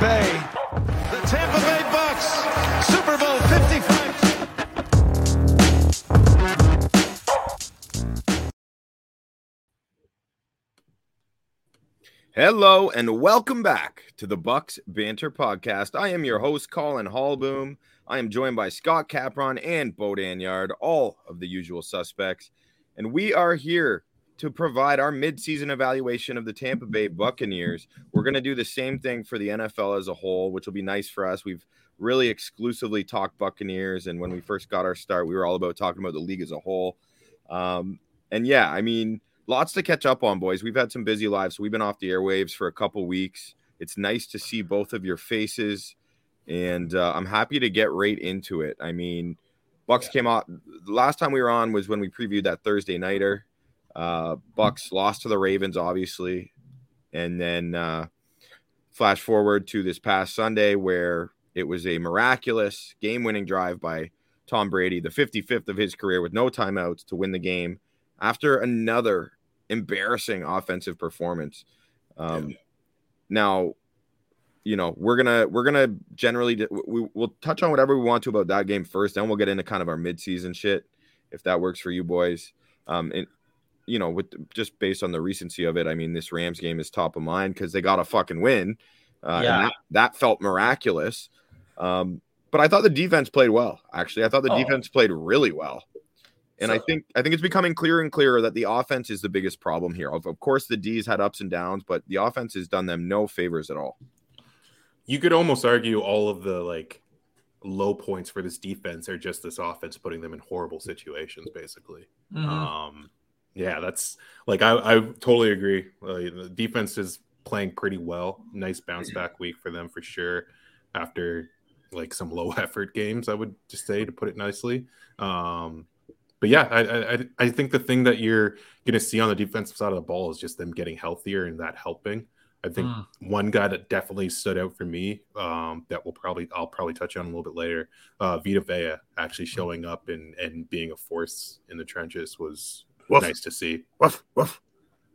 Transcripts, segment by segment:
Bay. The Tampa Bay Bucks, Super Bowl 55. Hello and welcome back to the Bucks Banter Podcast. I am your host, Colin Hallboom. I am joined by Scott Capron and Bo Danyard, all of the usual suspects. And we are here to provide our midseason evaluation of the Tampa Bay Buccaneers. We're going to do the same thing for the NFL as a whole, which will be nice for us. We've really exclusively talked Buccaneers. And when we first got our start, we were all about talking about the league as a whole. Um, and yeah, I mean, lots to catch up on, boys. We've had some busy lives. So we've been off the airwaves for a couple weeks. It's nice to see both of your faces, and uh, I'm happy to get right into it. I mean, Bucks yeah. came out. The last time we were on was when we previewed that Thursday nighter. Uh, Bucks lost to the Ravens, obviously, and then uh, flash forward to this past Sunday where it was a miraculous game-winning drive by Tom Brady, the 55th of his career, with no timeouts to win the game after another embarrassing offensive performance. Um, yeah. Now, you know, we're gonna we're gonna generally we, we'll touch on whatever we want to about that game first, then we'll get into kind of our midseason shit if that works for you boys. Um, and you know, with just based on the recency of it, I mean, this Rams game is top of mind because they got a fucking win. Uh, yeah. that, that felt miraculous. Um, but I thought the defense played well. Actually, I thought the oh. defense played really well. And so, I think I think it's becoming clearer and clearer that the offense is the biggest problem here. Of, of course, the D's had ups and downs, but the offense has done them no favors at all. You could almost argue all of the like low points for this defense are just this offense putting them in horrible situations, basically. Mm-hmm. Um, yeah, that's like I, I totally agree. the defense is playing pretty well. Nice bounce back week for them for sure. After like some low effort games, I would just say to put it nicely. Um, but yeah, I, I, I think the thing that you're going to see on the defensive side of the ball is just them getting healthier and that helping. I think mm. one guy that definitely stood out for me um, that will probably I'll probably touch on a little bit later. Uh, Vita Vea actually hmm. showing up and and being a force in the trenches was woof. nice to see. Woof, woof.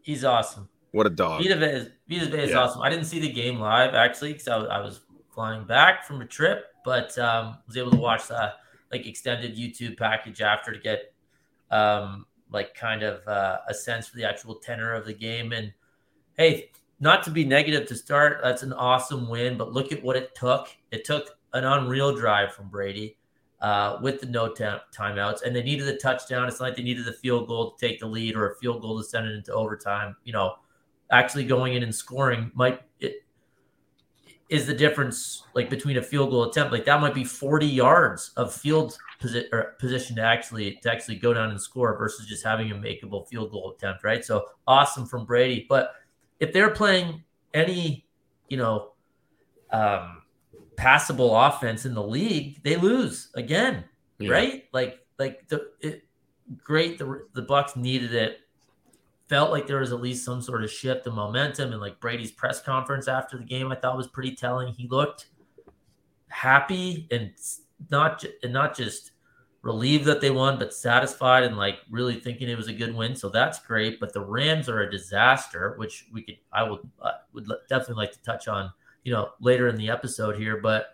He's awesome. What a dog. Vita Vea is, Vita Vea is yeah. awesome. I didn't see the game live actually because I, I, was flying back from a trip, but um, was able to watch the like extended YouTube package after to get um, like kind of uh, a sense for the actual tenor of the game. And hey, not to be negative to start, that's an awesome win, but look at what it took. It took an unreal drive from Brady uh, with the no t- timeouts, and they needed a touchdown. It's not like they needed a field goal to take the lead or a field goal to send it into overtime. You know, actually going in and scoring might it is the difference like between a field goal attempt. Like that might be 40 yards of field posi- position to actually to actually go down and score versus just having a makeable field goal attempt, right? So awesome from Brady. But if they're playing any, you know, um, passable offense in the league, they lose again, yeah. right? Like like the it, great the the Bucks needed it. Felt like there was at least some sort of shift in momentum, and like Brady's press conference after the game, I thought was pretty telling. He looked happy and not and not just relieved that they won, but satisfied and like really thinking it was a good win. So that's great. But the Rams are a disaster, which we could, I would, uh, would definitely like to touch on, you know, later in the episode here. But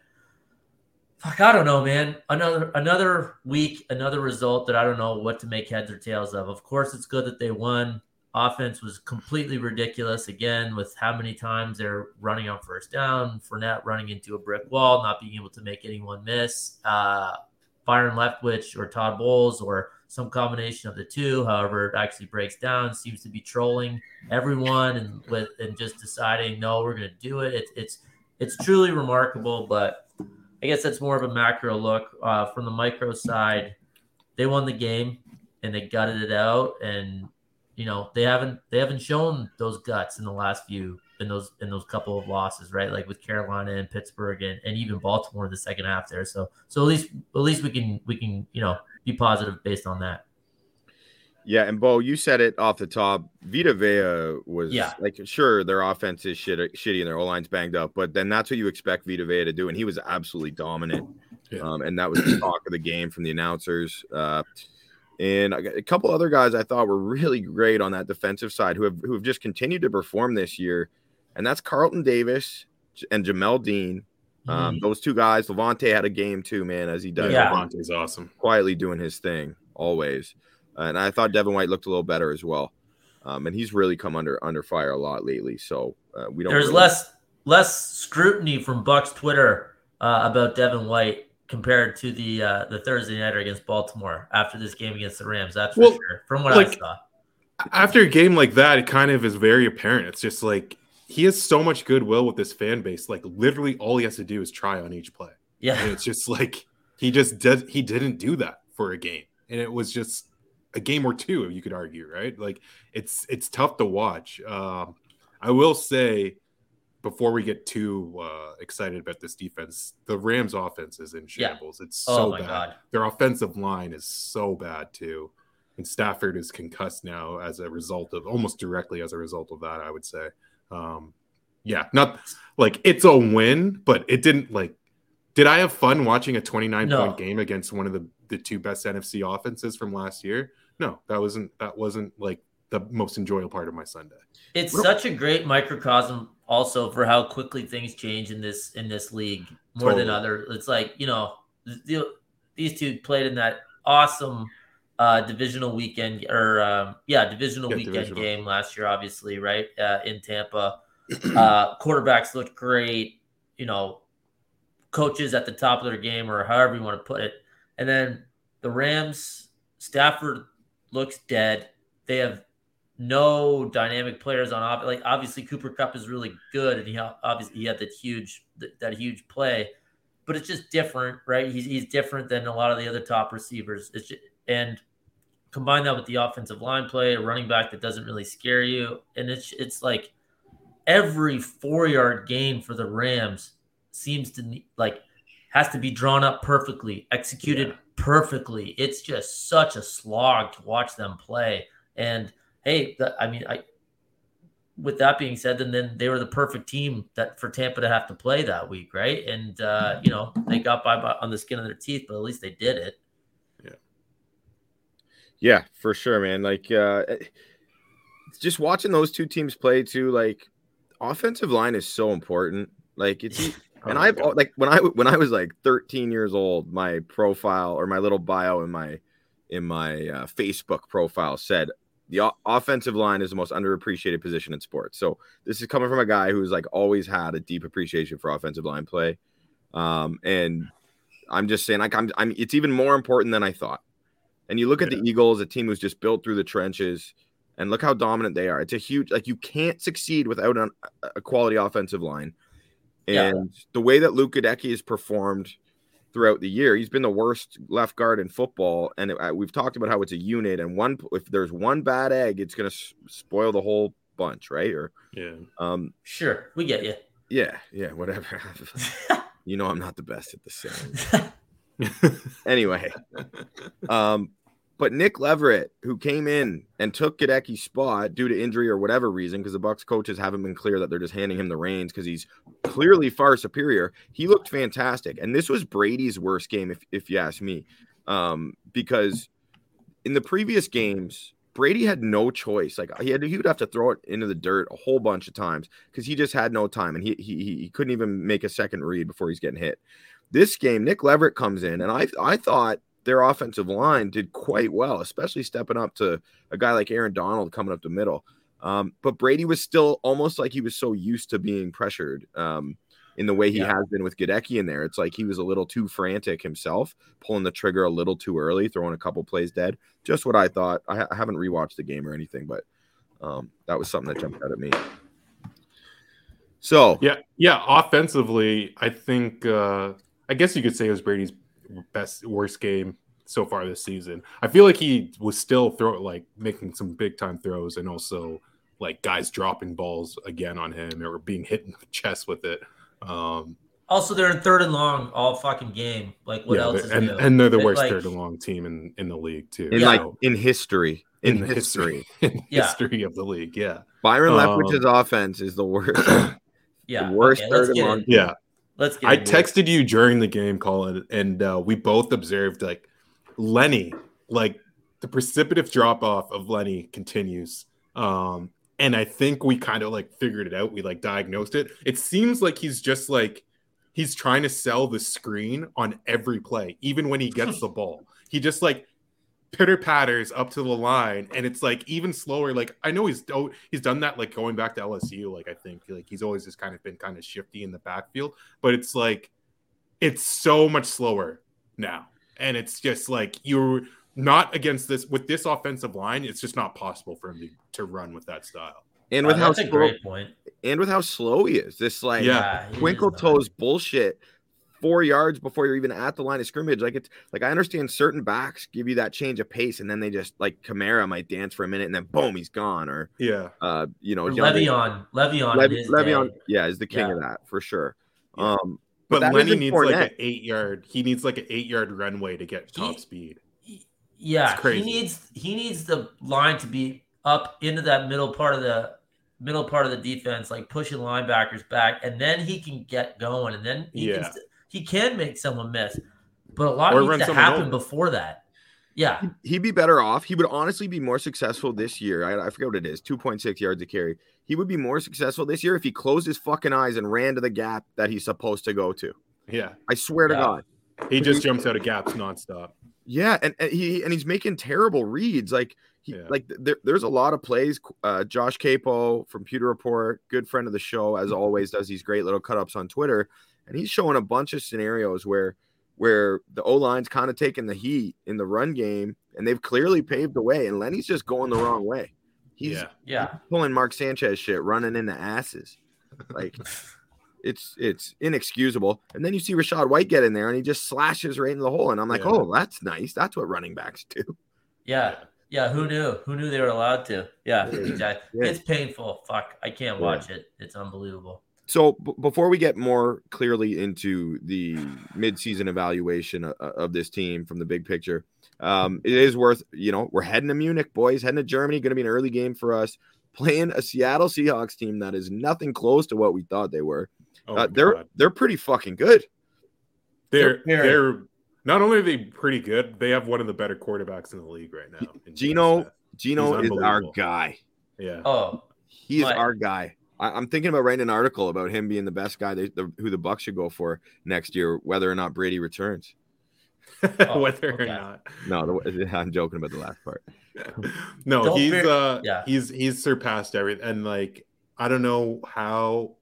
fuck, I don't know, man. Another another week, another result that I don't know what to make heads or tails of. Of course, it's good that they won. Offense was completely ridiculous again with how many times they're running on first down. Fournette running into a brick wall, not being able to make anyone miss. Uh, Byron Leftwich or Todd Bowles or some combination of the two. However, it actually breaks down. Seems to be trolling everyone and with and just deciding no, we're going to do it. It's it's it's truly remarkable. But I guess that's more of a macro look uh, from the micro side. They won the game and they gutted it out, and you know they haven't they haven't shown those guts in the last few in those in those couple of losses, right? Like with Carolina and Pittsburgh and, and even Baltimore in the second half there. So so at least at least we can we can you know be positive based on that. Yeah, and Bo, you said it off the top. Vita Vea was yeah. like sure their offense is shit, shitty and their O line's banged up, but then that's what you expect Vita Vea to do, and he was absolutely dominant. Yeah. Um, and that was the talk of the game from the announcers. Uh, and a couple other guys I thought were really great on that defensive side who have who have just continued to perform this year, and that's Carlton Davis and Jamel Dean. Um, Mhm. those two guys, Lavonte had a game too, man, as he does. Yeah. Monte's awesome. quietly doing his thing always. and I thought Devin White looked a little better as well. Um, and he's really come under under fire a lot lately. So uh, we don't. There's really- less less scrutiny from Bucks Twitter uh, about Devin White compared to the uh, the Thursday nighter against Baltimore after this game against the Rams. That's for sure. From what I saw. After a game like that, it kind of is very apparent. It's just like he has so much goodwill with this fan base. Like literally, all he has to do is try on each play. Yeah. And it's just like he just did. He didn't do that for a game, and it was just a game or two. You could argue, right? Like it's it's tough to watch. Um, I will say before we get too uh, excited about this defense, the Rams' offense is in Yeah. shambles. It's Oh so my bad. God. Their offensive line is so bad too, and Stafford is concussed now as a result of almost directly as a result of that. I would say, um, yeah, not like it's a win, but it didn't like. Did I have fun watching a 29 No. point game against one of the the two best NFC offenses from last year? No, that wasn't that wasn't like the most enjoyable part of my Sunday. It's such a great microcosm also for how quickly things change in this in this league more than other. It's like you know the, these two played in that awesome uh, divisional weekend or um, yeah divisional Yeah, weekend divisional. game last year, obviously right uh, in Tampa. Uh, quarterbacks looked great. You know, coaches at the top of their game or however you want to put it, and then the Rams Stafford looks dead. They have no dynamic players on off. Like obviously Cooper Kupp is really good, and he obviously he had that huge that, that huge play, but it's just different, right? He's he's different than a lot of the other top receivers. It's just, and combine that with the offensive line play, a running back that doesn't really scare you, and it's it's like every four yard gain for the Rams seems to like has to be drawn up perfectly, executed Yeah. perfectly. It's just such a slog to watch them play. And hey, the, I mean, I. With that being said, then then they were the perfect team that for Tampa to have to play that week, right? And uh, you know they got by, by on the skin of their teeth, but at least they did it. Yeah, for sure, man. Like, uh, just watching those two teams play too. Like, offensive line is so important. Like, it's and Oh I've God. like when I when I was like 13 years old, my profile or my little bio in my in my uh, Facebook profile said the o- offensive line is the most underappreciated position in sports. So this is coming from a guy who's like always had a deep appreciation for offensive line play, um, and I'm just saying like I'm I'm it's even more important than I thought. And you look at the Eagles, a team who's just built through the trenches, and look how dominant they are. It's a huge like you can't succeed without an, a quality offensive line. Yeah. And the way that Luke Goedeke has performed throughout the year, he's been the worst left guard in football. And uh, we've talked about how it's a unit, and one if there's one bad egg, it's going to s- spoil the whole bunch, right? Or yeah. um, Sure, we get you. yeah, yeah, whatever. you know, I'm not the best at the saying. anyway, um, but Nick Leverett, who came in and took Goedeke's spot due to injury or whatever reason, because the Bucks coaches haven't been clear that they're just handing him the reins because he's clearly far superior. He looked fantastic, and this was Brady's worst game, if if you ask me, um, because in the previous games. Brady had no choice. Like he had, he would have to throw it into the dirt a whole bunch of times because he just had no time, and he he he couldn't even make a second read before he's getting hit. This game, Nick Leverett comes in, and I I thought their offensive line did quite well, especially stepping up to a guy like Aaron Donald coming up the middle. Um, but Brady was still almost like he was so used to being pressured um, in the way he Yeah. has been with Goedeke in there. It's like he was a little too frantic himself, pulling the trigger a little too early, throwing a couple plays dead. Just what I thought. I, ha- I haven't rewatched the game or anything, but um, that was something that jumped out at me. So Yeah, yeah. Offensively, I think uh I guess you could say it was Brady's best worst game so far this season. I feel like he was still throw like making some big time throws and also like guys dropping balls again on him or being hit in the chest with it. Um Also, they're in third and long all fucking game. Like, what yeah, else is and, new? and they're the worst like- third and long team in, in the league too. in Yeah. like in history, in, the history, in Yeah. history of the league. Yeah. Byron Um, Leftwich's offense is the worst. Yeah, the worst okay, third and long. Yeah. Let's get. It. I it. texted you during the game, Colin, and uh, we both observed like Lenny, like the precipitous drop off of Lenny continues. Um, and I think we kind of like figured it out. We like diagnosed it. It seems like he's just like he's trying to sell the screen on every play, even when he gets the ball. He just like pitter patters up to the line, and it's like even slower. Like I know he's oh, he's done that like going back to LSU. Like I think like he's always just kind of been kind of shifty in the backfield, but it's like it's so much slower now, and it's just like you're not against this with this offensive line. It's just not possible for him to, to run with that style. And with Uh, how that's a slow, great and with how slow he is, this like Yeah. twinkle toes bullshit. Four yards before you're even at the line of scrimmage, like it's like I understand certain backs give you that change of pace, and then they just like Kamara might dance for a minute, and then boom, he's gone. Or Yeah, uh, you know, Or Le'Veon, Le'Veon, in Le'Veon, yeah, is the king Yeah. of that for sure. Yeah. Um, but, that Lenny isn't needs like an eight yard. He needs like an eight yard runway to get top He- speed. Yeah, It's crazy. he needs he needs the line to be up into that middle part of the middle part of the defense, like pushing linebackers back, and then he can get going, and then he Yeah. can st- he can make someone miss. But a lot Or needs run to happen over. before that. Yeah, he'd be better off. He would honestly be more successful this year. I, I forget what it is, two point six yards a carry. He would be more successful this year if he closed his fucking eyes and ran to the gap that he's supposed to go to. Yeah, I swear to God. he just jumps out of gaps nonstop. Yeah, and, and he and he's making terrible reads. Like he Yeah. like there, there's a lot of plays. Uh, Josh Queipo from Pewter Report, good friend of the show, as always, does these great little cut ups on Twitter, and he's showing a bunch of scenarios where where the O line's kind of taking the heat in the run game, and they've clearly paved the way, and Lenny's just going the wrong way. He's yeah, yeah. pulling Mark Sanchez shit, running into asses. Like it's it's inexcusable. And then you see Rachaad White get in there and he just slashes right in the hole. And I'm like, Yeah. oh, that's nice. That's what running backs do. Yeah. Yeah, who knew? Who knew they were allowed to? Yeah, exactly. Yeah. It's painful. Fuck, I can't Yeah. watch it. It's unbelievable. So b- before we get more clearly into the midseason evaluation of, of this team from the big picture, um, it is worth you know we're heading to Munich, boys, heading to Germany. Going to be an early game for us. Playing a Seattle Seahawks team that is nothing close to what we thought they were. Oh uh, they're God. they're pretty fucking good. they're They're they're not only are they pretty good, they have one of the better quarterbacks in the league right now. Geno Geno is our guy. yeah, Oh, He is But- our guy. I, I'm thinking about writing an article about him being the best guy, they, the, who the Bucks should go for next year, whether or not Brady returns. Oh, whether okay. or not. No, the, I'm joking about the last part. no, Don't he's fear- uh yeah. he's he's surpassed everything and like I don't know how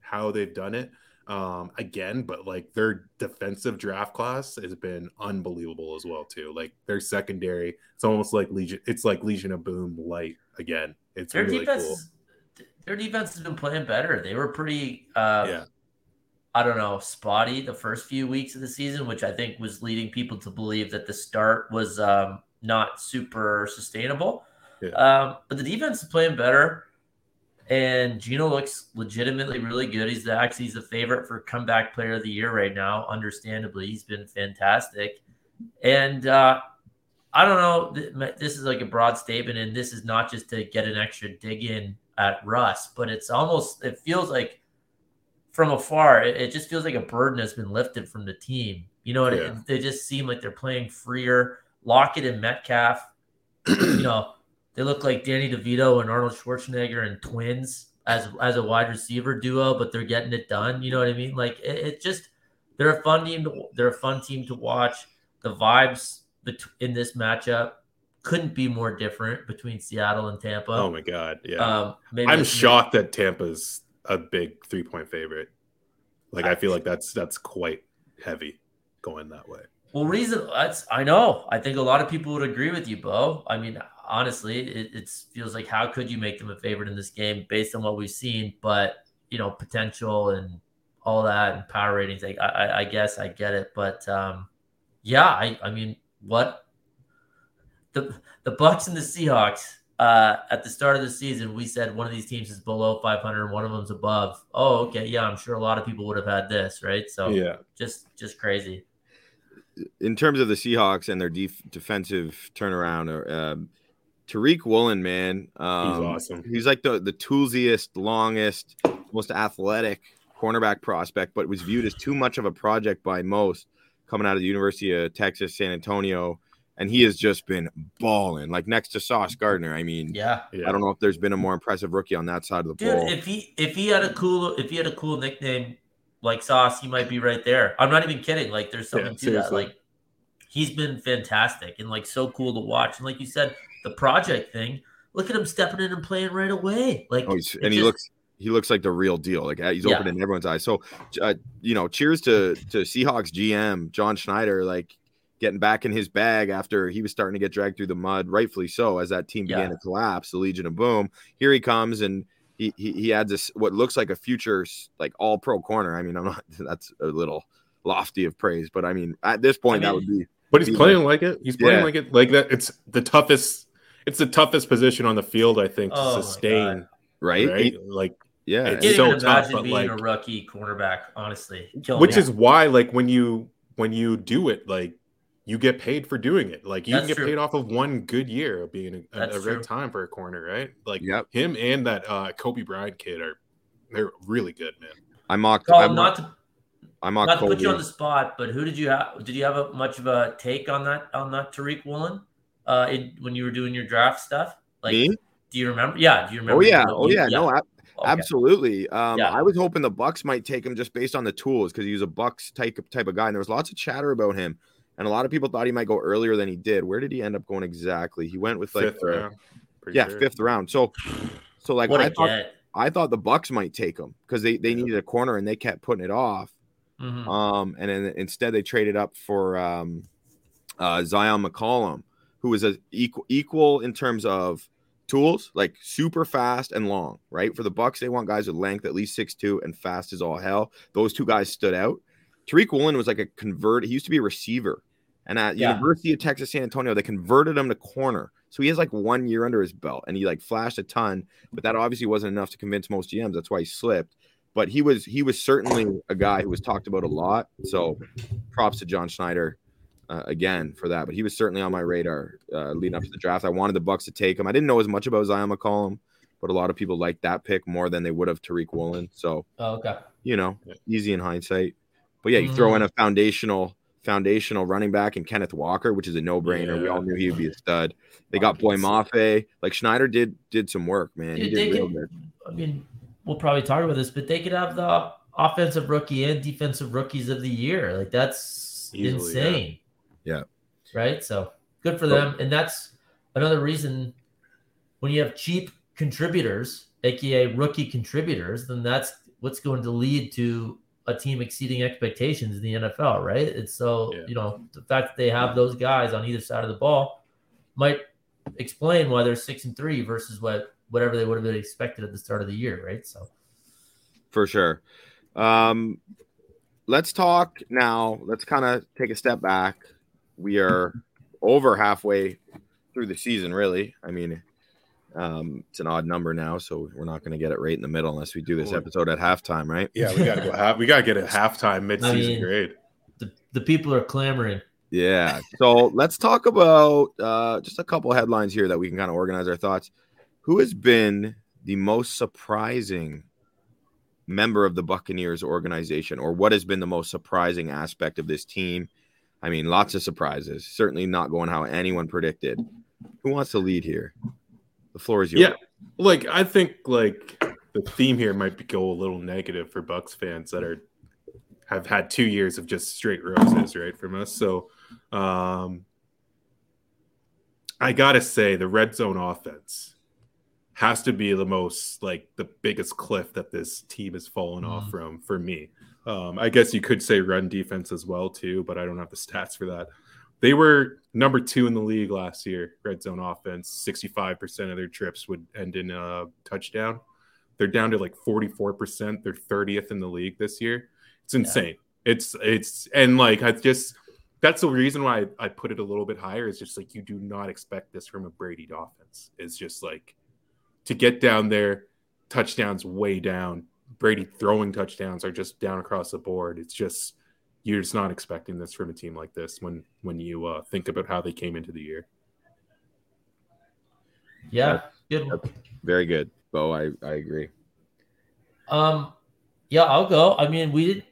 how they've done it um again, but like their defensive draft class has been unbelievable as well too. Like their secondary, it's almost like Legion it's like Legion of Boom light again. It's their really defense, cool. Their defense has been playing better. They were pretty, uh, Yeah. I don't know, spotty the first few weeks of the season, which I think was leading people to believe that the start was um, not super sustainable. Yeah. Um, but the defense is playing better, and Geno looks legitimately really good. He's the, actually he's the favorite for comeback player of the year right now. Understandably, he's been fantastic, and uh, I don't know. th- This is like a broad statement, and this is not just to get an extra dig in at Russ, but it's almost it feels like from afar, it, it just feels like a burden has been lifted from the team. You know, what Yeah. they just seem like they're playing freer. Lockett and Metcalf, you know, they look like Danny DeVito and Arnold Schwarzenegger and twins as as a wide receiver duo, but they're getting it done. You know what I mean? Like it, it just they're a fun team. To, they're a fun team to watch. The vibes in this matchup couldn't be more different between Seattle and Tampa. Oh my god, yeah. Um, maybe I'm maybe- shocked that Tampa's a big three point favorite. Like I feel like that's that's quite heavy going that way. Well, reason that's I know. I think a lot of people would agree with you, Bo. I mean, honestly, it, it feels like how could you make them a favorite in this game based on what we've seen? But you know, potential and all that and power ratings. Like, I, I, I guess I get it, but um, yeah, I, I mean, what the the Bucks and the Seahawks uh, at the start of the season, we said one of these teams is below 500, one of them's above. Oh, okay, yeah, I'm sure a lot of people would have had this, right? So Yeah. just just crazy. in terms of the Seahawks and their def- defensive turnaround, or um, Tariq Woolen, man, um, He's awesome. He's like the the toolsiest, longest, most athletic cornerback prospect, but was viewed as too much of a project by most coming out of the University of Texas, San Antonio. And he has just been balling like next to Sauce Gardner. I mean, Yeah. Yeah. I don't know if there's been a more impressive rookie on that side of the Dude, ball. if he if he had a cool if he had a cool nickname like Sauce, he might be right there. I'm not even kidding. Like there's something Yeah, to that. Like he's been fantastic and like so cool to watch. And like you said, the project thing, look at him stepping in and playing right away. Like Oh, he's, it and he just- looks he looks like the real deal. Like uh, he's Yeah. opening everyone's eyes. So, uh, you know, cheers to to Seahawks GM John Schneider, like getting back in his bag after he was starting to get dragged through the mud, rightfully so, as that team began Yeah. to collapse. The Legion of Boom. Here he comes, and he he, he adds this what looks like a future like all pro corner. I mean, I'm not. That's a little lofty of praise, but I mean, at this point, that mean- would be But he's Be playing like it. He's playing Yeah. like it. Like that. It's the toughest. It's the toughest position on the field, I think, to Oh sustain. right. Right? He- like, yeah, I It's can't so even tough, imagine but, being like- a rookie cornerback, honestly. Kill which me. is why, like, when you when you do it, like, you get paid for doing it. Like, you That's can get true. paid off of one good year of being a, a, That's great time for a corner, right? Like, Yep. him and that uh Coby Bryant kid are they're really good, man. I mocked. Cole, I not mocked, to I mocked not to put you on the spot, but who did you have? Did you have a, much of a take on that on that Tariq Woolen uh, in, when you were doing your draft stuff? Like, Me? do you remember? Yeah, do you remember? Oh yeah, oh yeah, no, ab- Okay. absolutely. Um, Yeah. I was hoping the Bucks might take him just based on the tools because he was a Bucks type type of guy, and there was lots of chatter about him, and a lot of people thought he might go earlier than he did. Where did he end up going exactly? He went with like Fifth the- round. yeah, sure. fifth round. So, so like What I a thought, get. I thought the Bucks might take him because they they needed a corner and they kept putting it off. Mhm. Um, and then instead they traded up for um, uh, Zyon McCollum, who was a equal equal in terms of tools, like super fast and long. Right for the Bucks, they want guys with length, at least six two, and fast as all hell. Those two guys stood out. Tariq Woolen was like a convert. He used to be a receiver, and at Yeah. University of Texas San Antonio, they converted him to corner. So he has like one year under his belt, and he like flashed a ton. But that obviously wasn't enough to convince most GMs. That's why he slipped but he was he was certainly a guy who was talked about a lot. So props to John Schneider uh, again for that. But he was certainly on my radar uh, leading up to the draft. I wanted the Bucks to take him. I didn't know as much about Zyon McCollum, but a lot of people liked that pick more than they would have Tariq Woolen. So Oh, okay. you know, easy in hindsight. But yeah, you throw in mm. a foundational foundational running back and Kenneth Walker, which is a no brainer. We all knew he would be a stud. They got Boye Mafe. Like Schneider did did some work, man. Dude, they did real could, good. I mean, we'll probably talk about this, but they could have the offensive rookie and defensive rookies of the year. Like that's Easily, insane. Yeah. Right. So good for them, and that's another reason when you have cheap contributors, aka rookie contributors, then that's what's going to lead to a team exceeding expectations in the NFL, right? It's so Yeah. you know the fact that they have those guys on either side of the ball might explain why they're six and three versus what whatever they would have been expected at the start of the year, right? So for sure. Um, let's talk now. Let's kind of take a step back. We are over halfway through the season, really. I mean, um, it's an odd number now, so we're not going to get it right in the middle unless we do this episode at halftime, right? Yeah, we gotta go half. We gotta get a halftime mid-season mean- grade. the, the people are clamoring. Yeah. So let's talk about uh, just a couple headlines here that we can kind of organize our thoughts. Who has been the most surprising member of the Buccaneers organization, or what has been the most surprising aspect of this team? I mean, lots of surprises. Certainly not going how anyone predicted. Who wants to lead here? The floor is yours. Yeah, like I think like the theme here might be go a little negative for Bucks fans that are have had two years of just straight roses, right, from us. So um I gotta say the red zone offense has to be the most like the biggest cliff that this team has fallen off Mhm. from for me. Um, I guess you could say run defense as well too, but I don't have the stats for that. They were number two in the league last year, red zone offense. 65% of their trips would end in a touchdown. They're down to like 44%. They're 30th in the league this year. It's insane. It's, it's, and like, I just, that's the reason why I, I put it a little bit higher is just like, you do not expect this from a Brady offense. It's just like to get down there, touchdowns way down. Brady throwing touchdowns are just down across the board. It's just, you're just not expecting this from a team like this when when you uh, think about how they came into the year. Yeah, good. one. Very good, Bo. I, I agree. Um, yeah, I'll go. I mean, we did.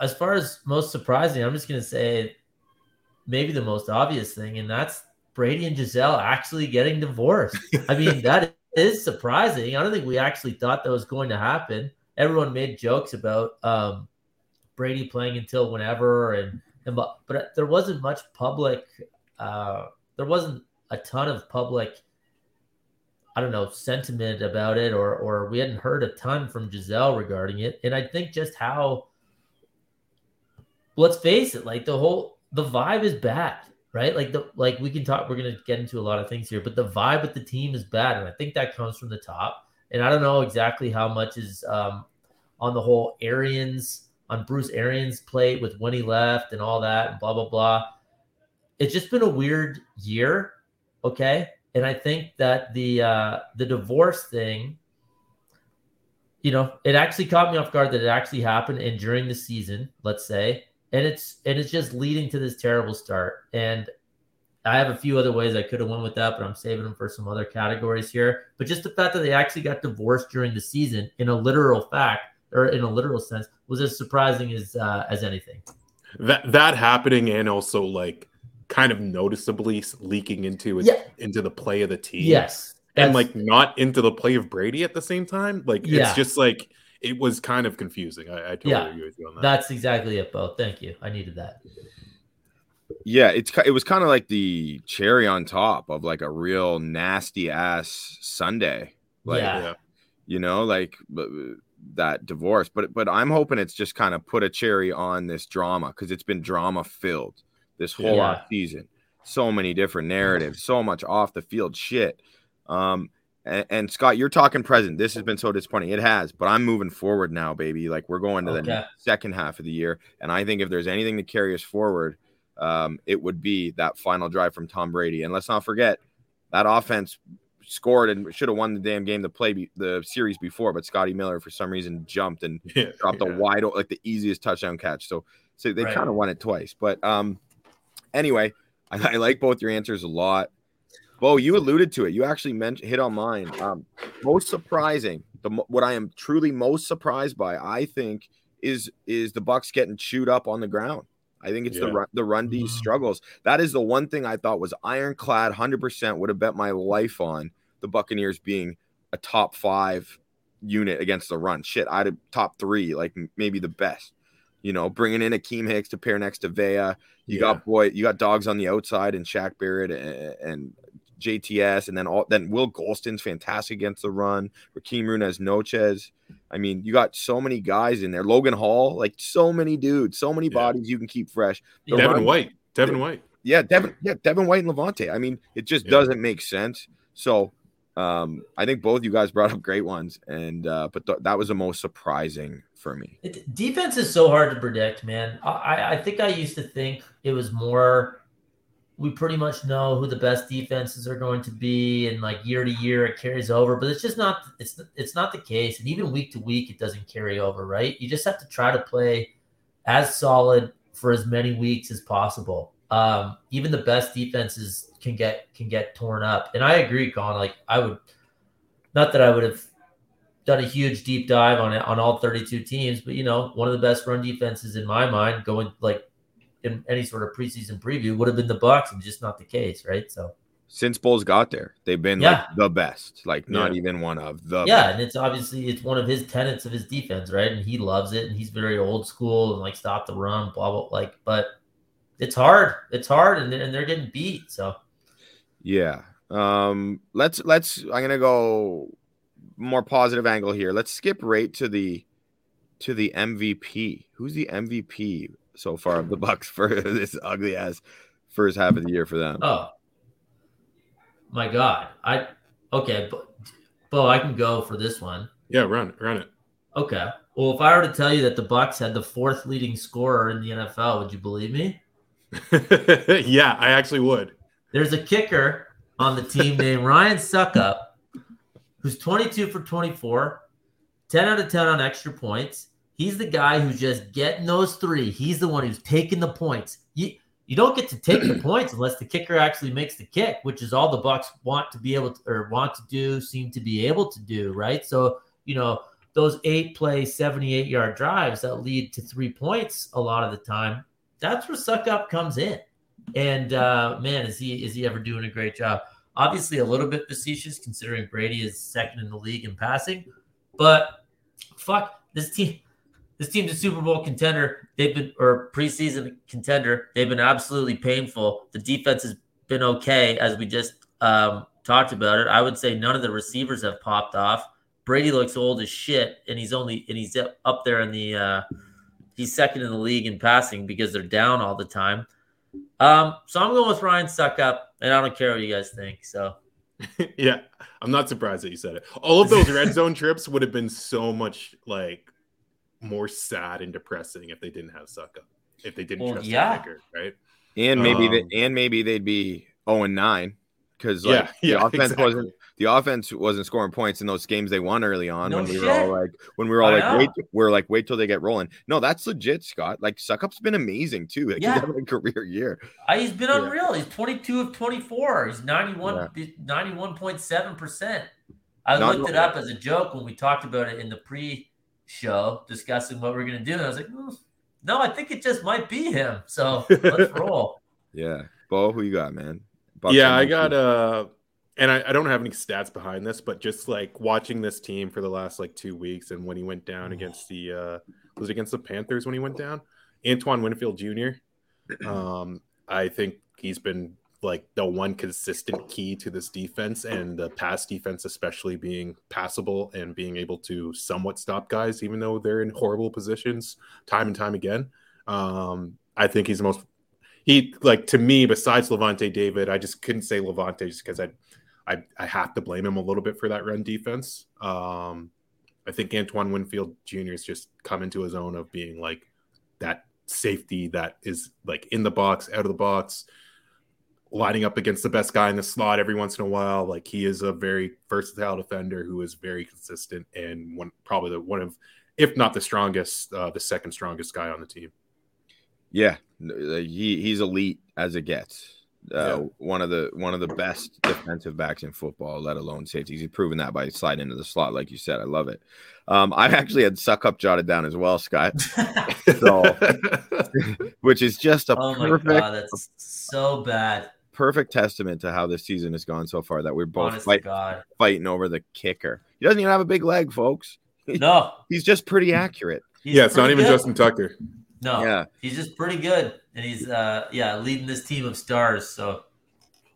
As far as most surprising, I'm just gonna say maybe the most obvious thing, and that's Brady and Gisele actually getting divorced. I mean, that is surprising. I don't think we actually thought that was going to happen. Everyone made jokes about um, Brady playing until whenever, and, and but, there wasn't much public. Uh, there wasn't a ton of public. I don't know sentiment about it, or or we hadn't heard a ton from Gisele regarding it. And I think just how, let's face it, like the whole the vibe is bad right? Like the like we can talk. We're gonna get into a lot of things here, but the vibe with the team is bad, and I think that comes from the top. And I don't know exactly how much is um, on the whole Arians on Bruce Arians' plate with when he left and all that, and blah blah blah. It's just been a weird year, okay. And I think that the uh, the divorce thing, you know, it actually caught me off guard that it actually happened and during the season, let's say, and it's and it's just leading to this terrible start. And I have a few other ways I could have went with that, but I'm saving them for some other categories here. But just the fact that they actually got divorced during the season, in a literal fact or in a literal sense, was as surprising as uh, as anything. That that happening and also like kind of noticeably leaking into it Yeah. into the play of the team. Yes, and like not into the play of Brady at the same time. Like Yeah. it's just like it was kind of confusing. I, I totally Yeah. agree with you on that. that's exactly it, Bo. Thank you. I needed that. Yeah, it's it was kind of like the cherry on top of like a real nasty ass Sunday. Like Yeah. yeah. you know, like b- that divorce. But but I'm hoping it's just kind of put a cherry on this drama because it's been drama filled this whole Yeah. season. So many different narratives, so much off the field shit. Um, and, and Scott, you're talking present. This has been so disappointing. It has, but I'm moving forward now, baby. Like we're going to Okay. the second half of the year, and I think if there's anything to carry us forward, um, it would be that final drive from Tom Brady. And let's not forget that offense scored and should have won the damn game to play be- the series before, but Scotty Miller for some reason jumped and Yeah, dropped a wide like the easiest touchdown catch. So so they Right. kind of won it twice. But um anyway, I, I like both your answers a lot. Bo, you alluded to it. You actually mentioned hit on mine. Um, most surprising, the what I am truly most surprised by, I think, is is the Bucks getting chewed up on the ground. I think it's the run, the run D Mhm. struggles. That is the one thing I thought was ironclad, hundred percent would have bet my life on the Buccaneers being a top five unit against the run. Shit, I'd have top three, like maybe the best. You know, bringing in Akiem Hicks to pair next to Vea. You Yeah. got boy, you got dogs on the outside and Shaq Barrett and, and JTS, and then all then Will Gholston's fantastic against the run. Raheem Runez Noches. I mean, you got so many guys in there. Logan Hall, like so many dudes, so many Yeah. bodies you can keep fresh. The Devin run- White. Devin White. yeah, Devin, yeah, Devin White and Lavonte. I mean, it just Yeah. doesn't make sense. So, um, I think both you guys brought up great ones, and uh, but th- that was the most surprising for me. It, defense is so hard to predict, man. I- I, think I used to think it was more. We pretty much know who the best defenses are going to be, and like year to year it carries over. But it's just not. It's it's not the case, and even week to week it doesn't carry over, right? You just have to try to play as solid for as many weeks as possible. Um, even the best defenses can get can get torn up, and I agree, Con. Like I would, not that I would have done a huge deep dive on it on all 32 teams, but you know, one of the best run defenses in my mind going like in any sort of preseason preview would have been the Bucks, and just not the case, right? So Since Bowles got there, they've been Yeah. like the best, like not Yeah. even one of the. yeah, and it's obviously it's one of his tenets of his defense, right? And he loves it, and he's very old school and like stop the run, blah blah. Like, but it's hard, it's hard, and they're, and they're getting beat. So Yeah. Um, let's let's I'm gonna go more positive angle here. Let's skip right to the to the MVP. Who's the MVP so far of the Bucks for this ugly ass first half of the year for them? Oh my God. I okay, but Bo, I can go for this one. Yeah, run run it. Okay. Well, if I were to tell you that the Bucks had the fourth leading scorer in the NFL, would you believe me? yeah, I actually would. There's a kicker on the team named Ryan Succop, who's 22 for 24, 10 out of 10 on extra points. He's the guy who's just getting those three. He's the one who's taking the points. You you don't get to take the points unless the kicker actually makes the kick, which is all the Bucks want to be able to or want to do, seem to be able to do, right? So, you know, those eight play, 78 yard drives that lead to three points a lot of the time, that's where Succop comes in. And uh, man, is he is he ever doing a great job? Obviously, a little bit facetious considering Brady is second in the league in passing, but fuck this team. This team's a Super Bowl contender. They've been or preseason contender. They've been absolutely painful. The defense has been okay, as we just um, talked about it. I would say none of the receivers have popped off. Brady looks old as shit, and he's only and he's up there in the uh, he's second in the league in passing because they're down all the time. Um, so I'm going with Ryan Succop, and I don't care what you guys think. So yeah, I'm not surprised that you said it. All of those red zone trips would have been so much like more sad and depressing if they didn't have Succop, if they didn't Well, trust yeah. the kicker, right? And maybe Um, they, and maybe they'd be 0 and 9 because Yeah, yeah, the offense exactly. wasn't the offense wasn't scoring points in those games they won early on No when we were all like when we were all I like know. wait we're like wait till they get rolling. No, that's legit, Scott. Like Succop's been amazing too. Like, Yeah. he's having a career year. I, he's been Yeah. unreal. He's 22 of 24. He's 91 91.7 percent. I Not looked it up as a joke when we talked about it in the pre-show discussing what we're gonna do, and I was like, "Hmm, no, I think it just might be him. So let's roll. Yeah. Bo, who you got, man? Bucks yeah, I MVP. got uh and I, I don't have any stats behind this, but just like watching this team for the last like two weeks and when he went down against the uh was it against the Panthers when he went down? Antoine Winfield Jr. Um, I think he's been like the one consistent key to this defense and the pass defense, especially being passable and being able to somewhat stop guys, even though they're in horrible positions time and time again. Um, I think he's the most he like to me besides Lavonte David. I just couldn't say Lavonte just because I, I I have to blame him a little bit for that run defense. Um, I think Antoine Winfield Jr. has just come into his own of being like that safety that is like in the box, out of the box, lining up against the best guy in the slot every once in a while. Like he is a very versatile defender who is very consistent and one probably the one of, if not the strongest, uh, the second strongest guy on the team. Yeah, he he's elite as it gets. Uh, Yeah. One of the one of the best defensive backs in football, let alone safeties. He's proven that by sliding into the slot, like you said. I love it. Um, I actually had Succop jotted down as well, Scott, so which is just a oh my perfect god, that's so bad. perfect testament to how this season has gone so far. That we're both fight, God. fighting over the kicker. He doesn't even have a big leg, folks. No, He's just pretty accurate. he's yeah, it's not even good. Justin Tucker. No, Yeah. he's just pretty good, and he's uh yeah leading this team of stars. So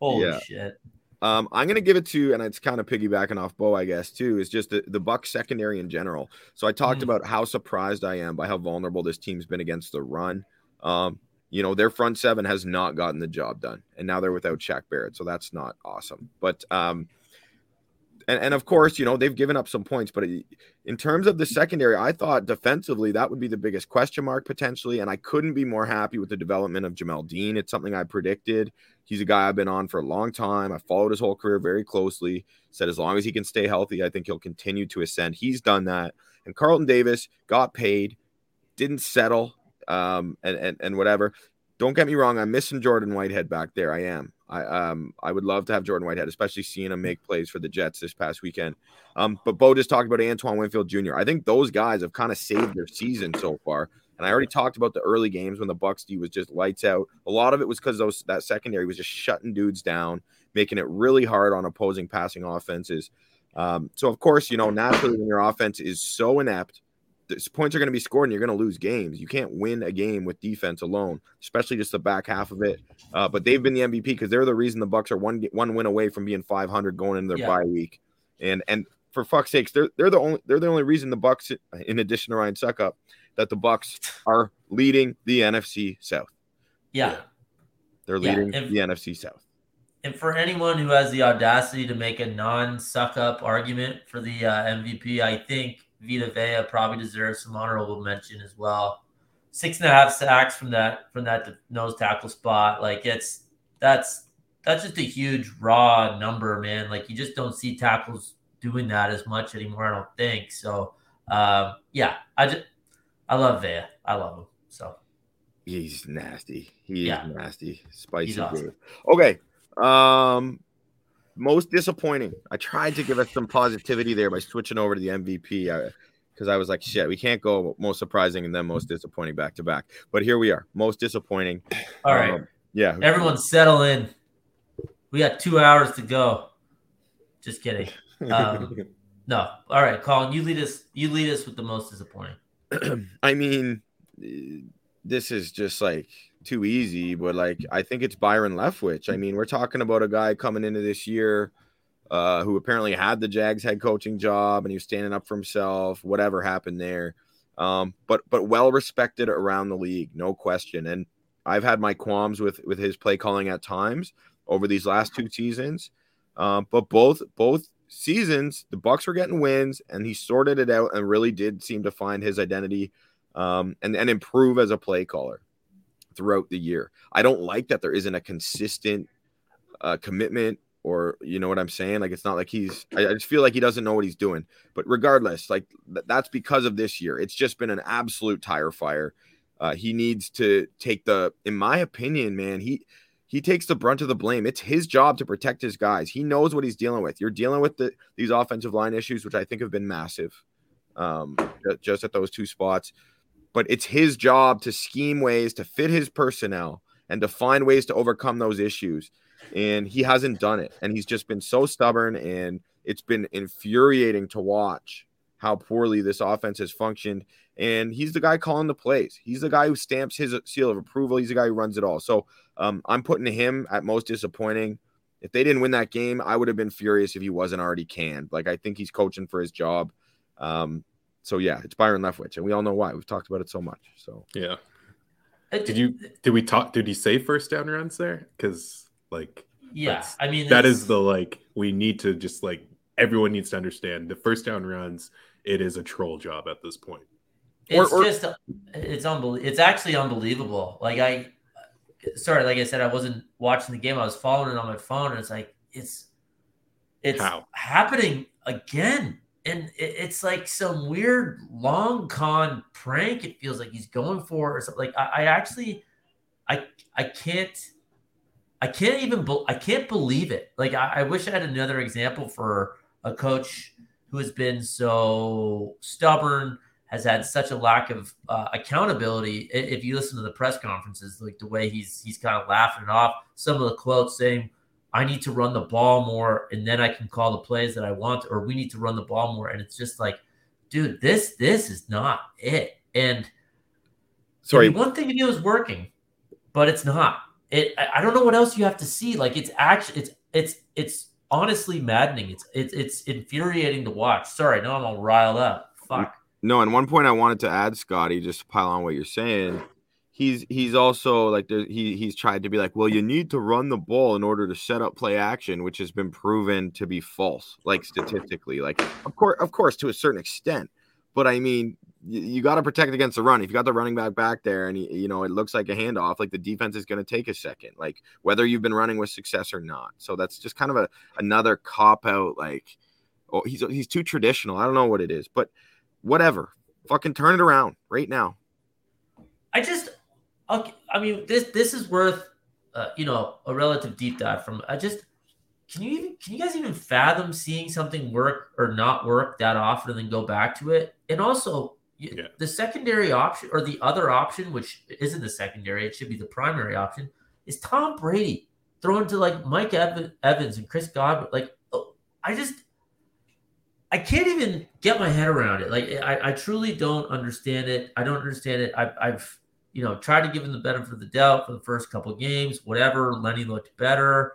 holy Yeah. shit. Um, I'm gonna give it to, and it's kind of piggybacking off Bo, I guess, too, is just the, the Bucks secondary in general. So I talked Mm. about how surprised I am by how vulnerable this team's been against the run. Um, you know, their front seven has not gotten the job done, and now they're without Shaq Barrett, so that's not awesome. But um, and, and of course, you know, they've given up some points, but in terms of the secondary, I thought defensively that would be the biggest question mark potentially. And I couldn't be more happy with the development of Jamel Dean. It's something I predicted. He's a guy I've been on for a long time. I followed his whole career very closely. Said as long as he can stay healthy, I think he'll continue to ascend. He's done that. And Carlton Davis got paid, didn't settle, um, and, and and whatever. Don't get me wrong, I'm missing Jordan Whitehead back there. I am. I um I would love to have Jordan Whitehead, especially seeing him make plays for the Jets this past weekend. Um, but Bo just talked about Antoine Winfield Jr. I think those guys have kind of saved their season so far. And I already talked about the early games when the Bucks D was just lights out. A lot of it was because those that secondary was just shutting dudes down, making it really hard on opposing passing offenses. Um, so of course, you know, naturally when your offense is so inept, points are going to be scored and you're going to lose games. You can't win a game with defense alone, especially just the back half of it. Uh, but they've been the MVP because they're the reason the Bucks are one one win away from being 500 going into their Yeah. bye week. And and for fuck's sakes, they're they're the only they're the only reason the Bucks, in addition to Ryan Succop, that the Bucks are leading the NFC South. Yeah. They're Yeah, leading if- the NFC South. And for anyone who has the audacity to make a non-Succop argument for the uh, MVP, I think Vita Vea probably deserves some honorable mention as well. Six and a half sacks from that from that nose tackle spot, like it's that's that's just a huge raw number, man. Like you just don't see tackles doing that as much anymore. I don't think so. Um, yeah, I just I love Vea. I love him. So He's nasty. He Yeah. is nasty. Spicy. Awesome. Okay. Um most disappointing. I tried to give us some positivity there by switching over to the MVP because I, was like, shit, we can't go most surprising and then most disappointing back to back. But here we are. Most disappointing. all right, Um, Yeah. Everyone settle in. We got two hours to go. Just kidding. Um, no. All right, Colin, you lead us. You lead us with the most disappointing. I mean, this is just like too easy, but like I think it's Byron Leftwich. I mean, we're talking about a guy coming into this year uh, who apparently had the Jags head coaching job and he was standing up for himself. Whatever happened there, um, but but well respected around the league, no question. And I've had my qualms with with his play calling at times over these last two seasons, um, but both both seasons the Bucks were getting wins, and he sorted it out and really did seem to find his identity um, and and improve as a play caller throughout the year. I don't like that there isn't a consistent uh, commitment or you know what I'm saying? Like it's not like he's I, I, just feel like he doesn't know what he's doing. But regardless, like th- that's because of this year. It's just been an absolute tire fire. Uh, he needs to take the, in my opinion, man, he he takes the brunt of the blame. It's his job to protect his guys. He knows what he's dealing with. You're dealing with the these offensive line issues, which I think have been massive, um, just at those two spots. But it's his job to scheme ways to fit his personnel and to find ways to overcome those issues and he hasn't done it. And he's just been so stubborn, and it's been infuriating to watch how poorly this offense has functioned. And he's the guy calling the plays. He's the guy who stamps his seal of approval. He's the guy who runs it all. So um, I'm putting him at most disappointing. If they didn't win that game, I would have been furious if he wasn't already canned. Like I think he's coaching for his job. Um, so yeah, it's Byron Leftwich, and we all know why. We've talked about it so much. So yeah. Uh, did you did we talk? Did he say first down runs there? Because like, yeah, I mean, that is the like we need to just like everyone needs to understand the first down runs. It is a troll job at this point. It's or, or, just it's unbelievable. It's actually unbelievable. Like I, sorry, like I said, I wasn't watching the game. I was following it on my phone, and it's like it's it's How? happening again. And it's like some weird long con prank. It feels like he's going for or something. Like I, I actually, I I can't I can't even be- I can't believe it. Like I, I wish I had another example for a coach who has been so stubborn, has had such a lack of uh, accountability. If you listen to the press conferences, like the way he's he's kind of laughing it off, some of the quotes saying, "I need to run the ball more, and then I can call the plays that I want," or "We need to run the ball more," and it's just like, dude, this this is not it. And sorry, one thing to do is working, but it's not it I don't know what else you have to see. Like it's actually it's it's it's honestly maddening. It's it's it's infuriating to watch. Sorry, no, I'm all riled up. Fuck. No, and one point I wanted to add, Scotty, just to pile on what you're saying. He's he's also like he he's tried to be like, well, you need to run the ball in order to set up play action, which has been proven to be false, like statistically. Like, of course, of course, to a certain extent. But I mean, you, you got to protect against the run. If you got the running back back there and, you know, it looks like a handoff, like the defense is going to take a second, like whether you've been running with success or not. So that's just kind of a another cop out. Like, oh, he's, he's too traditional. I don't know what it is, but whatever. Fucking turn it around right now. I just, okay, I mean, this, this is worth, uh, you know, a relative deep dive from, I just, can you even can you guys even fathom seeing something work or not work that often and then go back to it? And also, yeah. The secondary option or the other option, which isn't the secondary, it should be the primary option, is Tom Brady throwing to like Mike Evans and Chris Godwin. Like, oh, I just, I can't even get my head around it. Like, I, I truly don't understand it. I don't understand it. I've, I've, you know, tried to give him the benefit of the doubt for the first couple games. Whatever, Lenny looked better.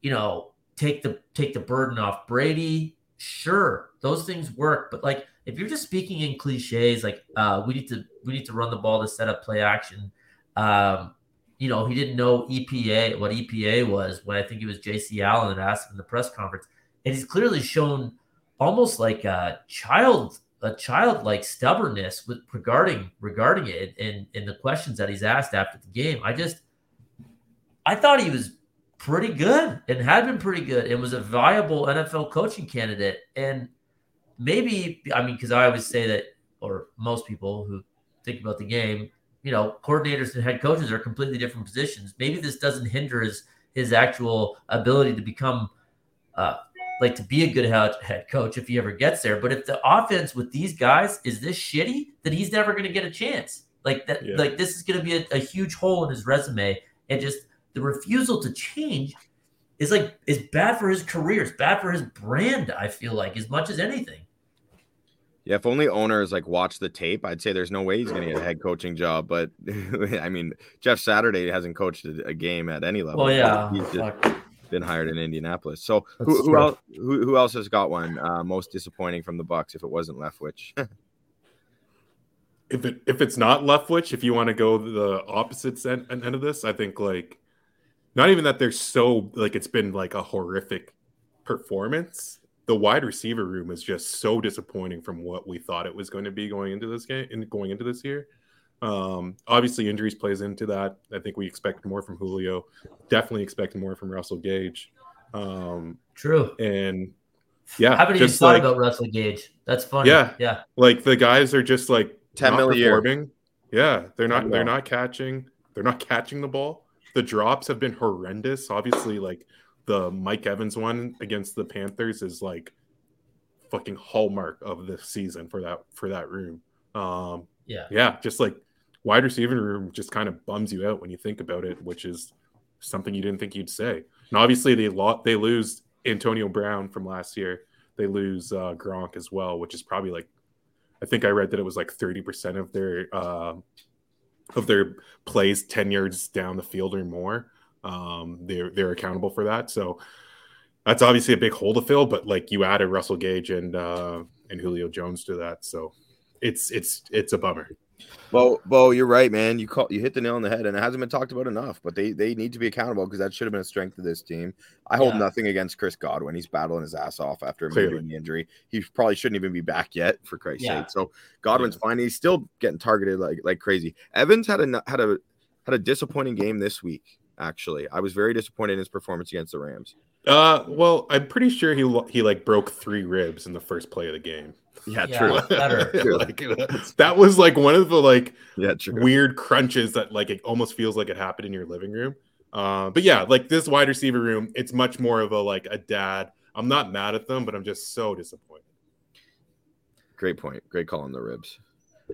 You know, take the take the burden off Brady. Sure, those things work, but like if you're just speaking in cliches like uh, we need to we need to run the ball to set up play action um, you know he didn't know epa what epa was when i think it was jc allen that asked him in the press conference and he's clearly shown almost like a child a childlike stubbornness with regarding regarding it and in the questions that he's asked after the game i just i thought he was pretty good and had been pretty good and was a viable nfl coaching candidate and maybe I mean because I always say that, or most people who think about the game, you know, coordinators and head coaches are completely different positions. Maybe this doesn't hinder his his actual ability to become uh, like to be a good head coach if he ever gets there. But if the offense with these guys is this shitty, then he's never going to get a chance. Like that, yeah. like this is going to be a, a, huge hole in his resume. And just the refusal to change is like is bad for his career. It's bad for his brand. I feel like as much as anything. Yeah, if only owners like watch the tape, I'd say there's no way he's going to get a head coaching job. But I mean, Jeff Saturday hasn't coached a game at any level. Well, yeah, he's just been hired in Indianapolis. So who, who else? Who, who, else has got one? Uh, most disappointing from the Bucks if it wasn't Leftwich. if it if it's not Leftwich, if you want to go the opposite end, end of this, I think like not even that they're so like it's been like a horrific performance the wide receiver room is just so disappointing from what we thought it was going to be going into this game and going into this year. Um, obviously, injuries plays into that. I think we expect more from Julio. Definitely expect more from Russell Gage. Um, True. And yeah, I haven't even thought like, about Russell Gage. That's funny. Yeah, yeah. Like the guys are just like ten million. Yeah, they're not. They're not catching. They're not catching the ball. The drops have been horrendous. Obviously, like the Mike Evans one against the Panthers is like fucking hallmark of the season for that for that room. Um, yeah, yeah, just like wide receiver room just kind of bums you out when you think about it, which is something you didn't think you'd say. And obviously they lo- they lose Antonio Brown from last year. They lose uh, Gronk as well, which is probably like I think I read that it was like thirty percent of their uh, of their plays ten yards down the field or more um, they're they're accountable for that. So that's obviously a big hole to fill. But like you added Russell Gage and uh, and Julio Jones to that, so it's it's it's a bummer. Well, Bo, you're right, man. You call you hit the nail on the head, and it hasn't been talked about enough. But they they need to be accountable because that should have been a strength of this team. I hold yeah. nothing against Chris Godwin. He's battling his ass off after a injury. He probably shouldn't even be back yet, for Christ's yeah. sake. So Godwin's yeah. fine. He's still getting targeted like like crazy. Evans had a had a had a disappointing game this week actually. I was very disappointed in his performance against the Rams. Uh, well, I'm pretty sure he he like broke three ribs in the first play of the game. Yeah, yeah true. like, that was like one of the like yeah, true. weird crunches that like it almost feels like it happened in your living room. Uh, but yeah, like this wide receiver room, it's much more of a like a dad. I'm not mad at them, but I'm just so disappointed. Great point. Great call on the ribs.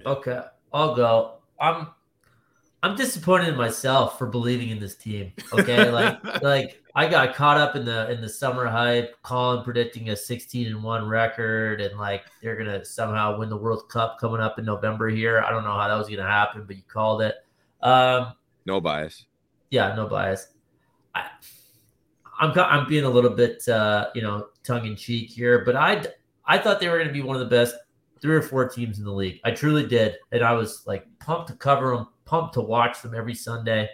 Okay, I'll go. I'm I'm disappointed in myself for believing in this team. Okay, like like I got caught up in the in the summer hype, calling predicting a 16 and one record, and like they're gonna somehow win the World Cup coming up in November here. I don't know how that was gonna happen, but you called it. Um, no bias. Yeah, no bias. I, I'm I'm being a little bit uh, you know tongue in cheek here, but I I thought they were gonna be one of the best three or four teams in the league. I truly did, and I was like pumped to cover them pumped to watch them every Sunday.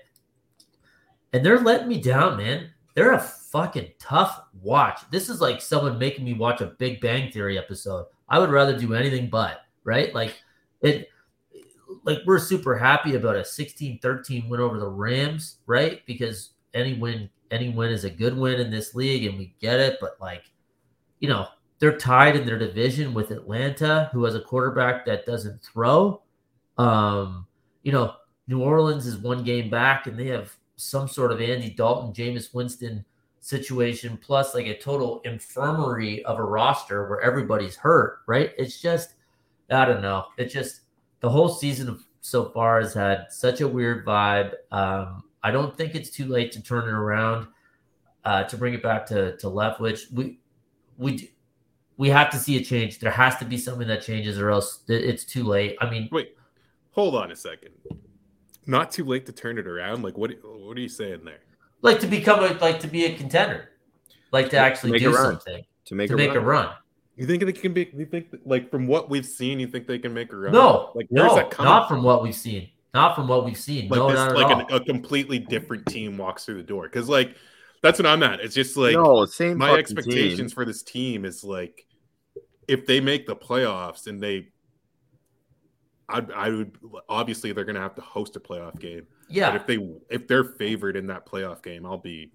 And they're letting me down, man. They're a fucking tough watch. This is like someone making me watch a Big Bang Theory episode. I would rather do anything but, right? Like it like we're super happy about a 16-13 win over the Rams, right? Because any win any win is a good win in this league and we get it, but like you know, they're tied in their division with Atlanta, who has a quarterback that doesn't throw. Um, you know, New Orleans is one game back, and they have some sort of Andy Dalton, Jameis Winston situation, plus like a total infirmary of a roster where everybody's hurt, right? It's just, I don't know. It just, the whole season so far has had such a weird vibe. Um, I don't think it's too late to turn it around, uh, to bring it back to, to Leftwich. We, we, we have to see a change. There has to be something that changes, or else it's too late. I mean, wait, hold on a second not too late to turn it around. Like what? What are you saying there? Like to become a like to be a contender, like to actually do something to make to a make run. a run. You think they can be? You think like from what we've seen, you think they can make a run? No, like no, not from what we've seen. Not from what we've seen. Like no, this, not like at an, a completely different team walks through the door. Because like that's what I'm at. It's just like no, same. My expectations team. for this team is like if they make the playoffs and they I, I would obviously they're going to have to host a playoff game. Yeah. But if they if they're favored in that playoff game, I'll be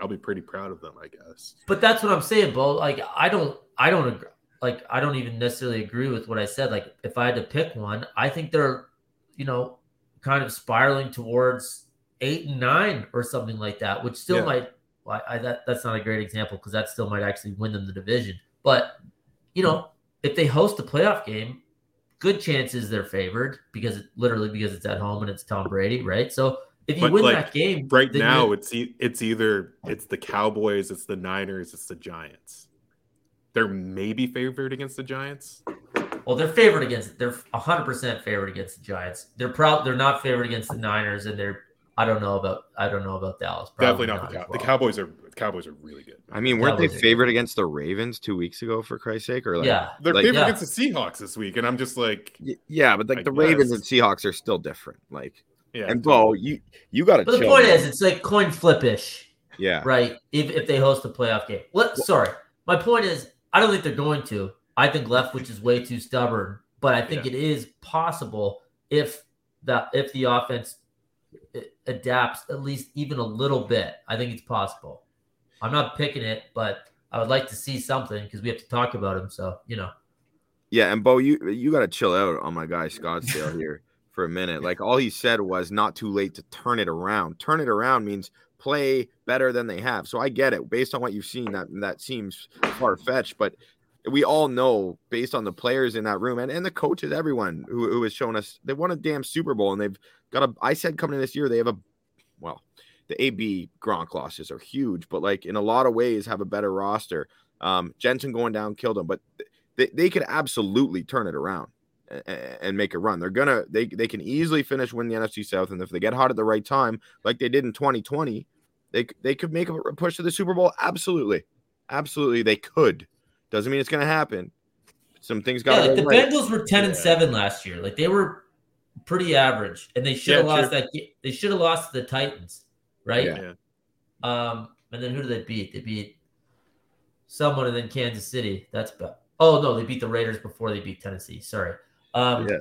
I'll be pretty proud of them, I guess. But that's what I'm saying, Bo. Like I don't I don't agree. Like I don't even necessarily agree with what I said. Like if I had to pick one, I think they're, you know, kind of spiraling towards eight and nine or something like that, which still yeah. might. Well, I, that that's not a great example because that still might actually win them the division. But you know, if they host a playoff game, good chances they're favored because it, literally because it's at home and it's Tom Brady, right? So If you But, win like, that game Right now, it's e- it's either it's the Cowboys, it's the Niners, it's the Giants. They're maybe favored against the Giants. well, they're favored against. They're 100 percent favored against the Giants. They're proud. They're not favored against the Niners, and they're. I don't know about. I don't know about Dallas. Probably Definitely not the as Cow- the. Cowboys are the Cowboys are really good. I mean, weren't they Cowboys are- favored against the Ravens two weeks ago for Christ's sake? Or like, yeah, They're Like- favored Yeah. against the Seahawks this week, and I'm just like, Y- yeah, but like I the Ravens and Seahawks are still different. Like, yeah. and Bo, you you got to but the point man. is, it's like coin flip-ish. yeah, right? If, if they host a playoff game. What? Sorry, my point is, I don't think they're going to. I think Leftwich is way too stubborn, but I think Yeah. it is possible if that if the offense a- adapts at least even a little bit. I think it's possible. I'm not picking it, but I would like to see something because we have to talk about him. So you know, yeah. And Bo, you you got to chill out on my guy Scottsdale here for a minute. Like all he said was not too late to turn it around. Turn it around means play better than they have. So I get it. Based on what you've seen, that that seems far fetched, but we all know based on the players in that room and, and the coaches, everyone who, who has shown us they won a damn Super Bowl and they've got a I said coming in this year, they have a well, the AB Gronk losses are huge, but like in a lot of ways have a better roster. Um, Jensen going down killed them, but they, they could absolutely turn it around and, and make a run. They're gonna they they can easily finish win the NFC South, and if they get hot at the right time, like they did in 2020, they they could make a push to the Super Bowl. Absolutely, absolutely, they could. Doesn't mean it's gonna happen. Some things got yeah, like the right. Bengals were ten and seven last year. Like they were pretty average, and they should have Yeah, lost true. that. ga- They should have lost to the Titans, right? Yeah. Yeah. Um, and then who did they beat? They beat someone, and then Kansas City. That's bad. Oh no, they beat the Raiders before they beat Tennessee. Sorry. Um, Yeah.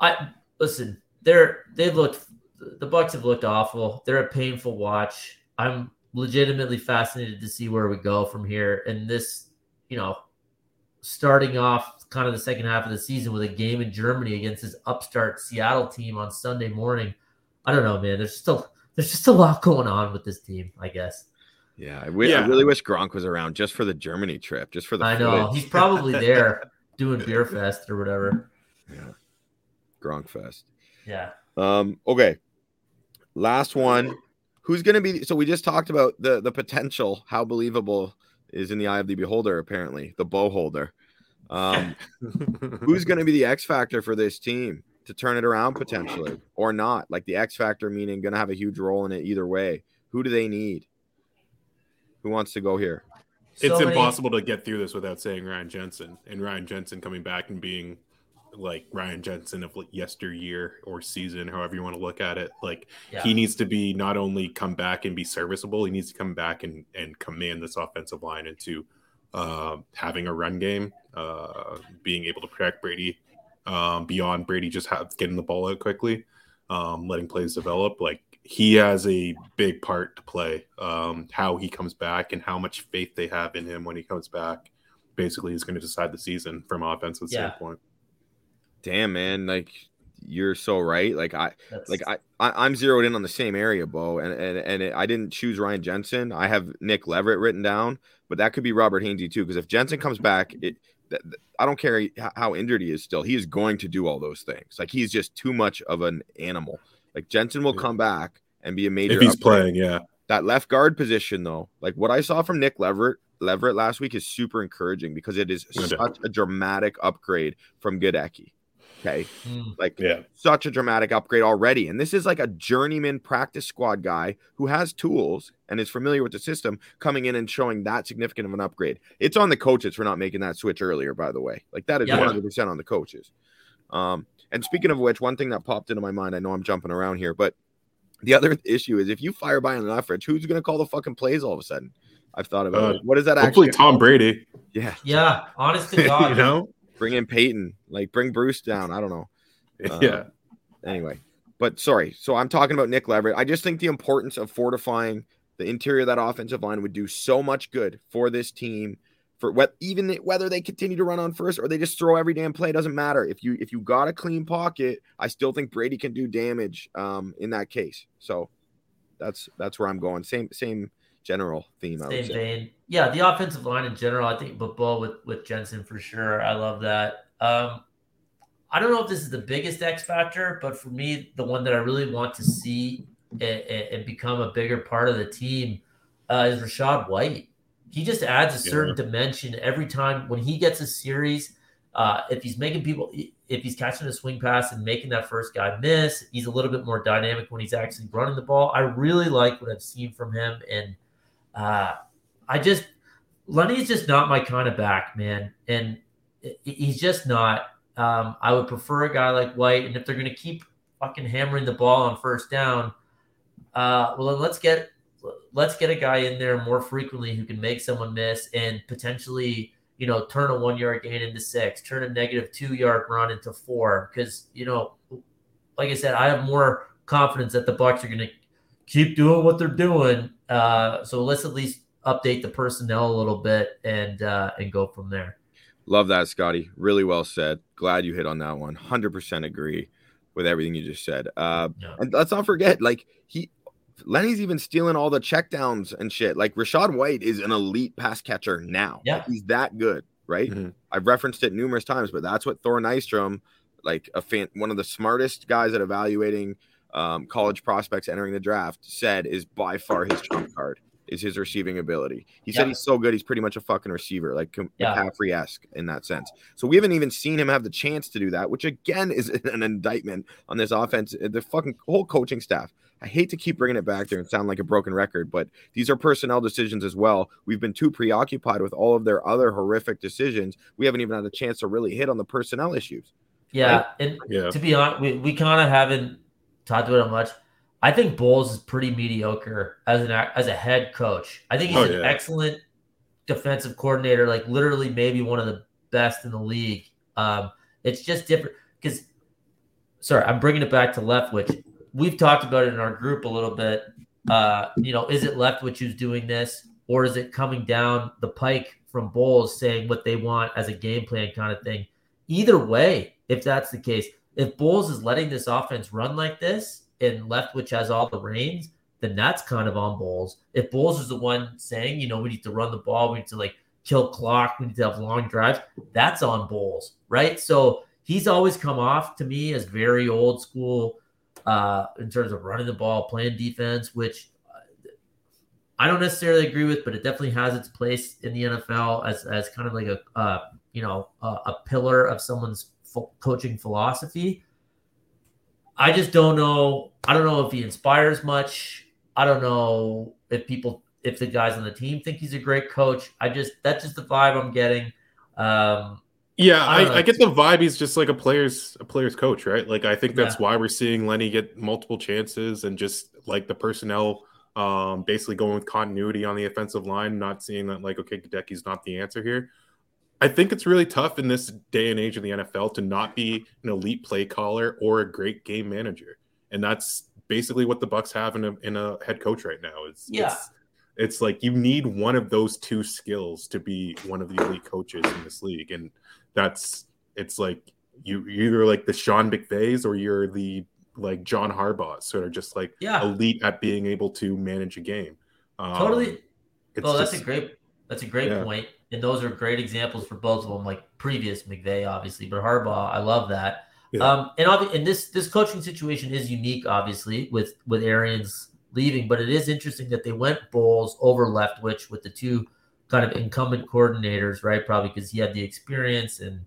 I listen. They're they looked. The Bucks have looked awful. They're a painful watch. I'm legitimately fascinated to see where we go from here. And this, you know, starting off kind of the second half of the season with a game in Germany against this upstart Seattle team on Sunday morning. I don't know, man. There's still there's just a lot going on with this team. I guess. Yeah, I, wi- I really wish Gronk was around just for the Germany trip, just for the. I know footage. he's probably there doing beer fest or whatever. Yeah. Gronk Fest. Yeah. Um, okay. Last one. Who's gonna be so we just talked about the the potential, how believable is in the eye of the beholder, apparently, the bow holder. Um, who's gonna be the X factor for this team to turn it around potentially or not? Like the X factor meaning gonna have a huge role in it either way. Who do they need? Who wants to go here? it's So many- impossible to get through this without saying Ryan Jensen and Ryan Jensen coming back and being like Ryan Jensen of yesteryear or season, however you want to look at it. Like Yeah. he needs to be not only come back and be serviceable, he needs to come back and and command this offensive line into uh, having a run game, uh, being able to protect Brady um, beyond Brady just have, getting the ball out quickly, um, letting plays develop. Like he has a big part to play. Um, how he comes back and how much faith they have in him when he comes back, basically, is going to decide the season from offensive Yeah. standpoint. Damn man, like you're so right. Like I That's, like I, I I'm zeroed in on the same area, Bo, and and and it, I didn't choose Ryan Jensen. I have Nick Leverett written down, but that could be Robert Hainsey too. Because if Jensen comes back, it I don't care how injured he is. Still, he is going to do all those things. Like he's just too much of an animal. Like Jensen will Yeah. come back and be a major. If he's upgrade. playing, yeah, that left guard position, though, like what I saw from Nick Leverett. Leverett last week is super encouraging because it is such a dramatic upgrade from Goedeke. Okay, Mm, like yeah, such a dramatic upgrade already. And this is like a journeyman practice squad guy who has tools and is familiar with the system coming in and showing that significant of an upgrade. It's on the coaches for not making that switch earlier, by the way. Like that is Yeah. 100% on the coaches. Um, and speaking of which, one thing that popped into my mind, I know I'm jumping around here, but the other issue is if you fire Byron Leftwich, who's going to call the fucking plays all of a sudden? I've thought about Uh, it. What is that hopefully actually? Tom Brady. yeah, yeah. Honest to God. you know, bring in Peyton, like bring Bruce down. I don't know. Uh, yeah, anyway. But sorry. So i'm talking about nick leverett. I just think the importance of fortifying the interior of that offensive line would do so much good for this team. For what even whether they continue to run on first or they just throw every damn play doesn't matter. If you if you got a clean pocket i still think brady can do damage um in that case. So that's that's where i'm going. Same same general theme I would Same say. vein. Yeah, the offensive line in general, I think, but Bo with with Jensen for sure. I love that. Um, I don't know if this is the biggest X factor, but for me, the one that I really want to see and, and become a bigger part of the team uh, is Rachaad White. He just adds a certain yeah. dimension every time when he gets a series. Uh, if he's making people, if he's catching a swing pass and making that first guy miss, he's a little bit more dynamic when he's actually running the ball. I really like what I've seen from him, and uh, I just Lenny's just not my kind of back, man, and he's just not. Um, I would prefer a guy like White, and if they're going to keep fucking hammering the ball on first down, uh, well then let's get let's get a guy in there more frequently who can make someone miss and potentially you know turn a one yard gain into six, turn a negative two yard run into four. Because you know, like I said, I have more confidence that the Bucks are going to keep doing what they're doing. Uh, so let's at least update the personnel a little bit and uh, and go from there. Love that, Scotty. Really well said. Glad you hit on that one. Hundred percent agree with everything you just said. Uh, yeah. And let's not forget, like he Lenny's even stealing all the checkdowns and shit. Like Rachaad White is an elite pass catcher now. Yeah, he's that good, right? Mm-hmm. I've referenced it numerous times, but that's what Thor Nystrom, like a fan, one of the smartest guys at evaluating um, college prospects entering the draft, said is by far his trump card is his receiving ability. He said he's so good, he's pretty much a fucking receiver, like yeah. McCaffrey esque in that sense. So we haven't even seen him have the chance to do that, which again is an indictment on this offense, the fucking whole coaching staff. I hate to keep bringing it back there and sound like a broken record, but these are personnel decisions as well. We've been too preoccupied with all of their other horrific decisions. We haven't even had a chance to really hit on the personnel issues. Yeah, right? and yeah. to be honest, we, we kind of haven't talked about it much. I think Bowles is pretty mediocre as an as a head coach. I think he's oh, an yeah. excellent defensive coordinator, like literally maybe one of the best in the league. Um, it's just different because, sorry, I'm bringing it back to Leftwich. We've talked about it in our group a little bit. Uh, you know, is it Leftwich who's doing this, or is it coming down the pike from Bowles saying what they want as a game plan kind of thing? Either way, if that's the case, if Bowles is letting this offense run like this, and Leftwich has all the reins, then that's kind of on Bowles. If Bowles is the one saying, you know, we need to run the ball, we need to like kill clock, we need to have long drives, that's on Bowles, right? So he's always come off to me as very old school uh, in terms of running the ball, playing defense, which uh, I don't necessarily agree with, but it definitely has its place in the NFL as, as kind of like a uh, you know a, a pillar of someone's coaching philosophy. I just don't know. I don't know if he inspires much. I don't know if people, if the guys on the team think he's a great coach. I just that's just the vibe I'm getting. Um, yeah, I, I, I, get the vibe. He's just like a player's a player's coach, right? Like I think that's yeah. why we're seeing Lenny get multiple chances and just like the personnel, um, basically going with continuity on the offensive line, not seeing that like okay, Goedeke's not the answer here. I think it's really tough in this day and age of the NFL to not be an elite play caller or a great game manager, and that's basically what the Bucks have in a in a head coach right now. It's yeah. It's, it's like you need one of those two skills to be one of the elite coaches in this league, and that's it's like you either like the Sean McVays or you're the like John Harbaugh, sort of just like yeah. elite at being able to manage a game. Um, totally. Oh, that's just, a great that's a great yeah. point and those are great examples for both of them, like previous McVay, obviously, but Harbaugh, I love that. Yeah. Um, and obviously and this this coaching situation is unique, obviously, with with Arians leaving, but it is interesting that they went Bowles over Leftwich with the two kind of incumbent coordinators, right? Probably because he had the experience and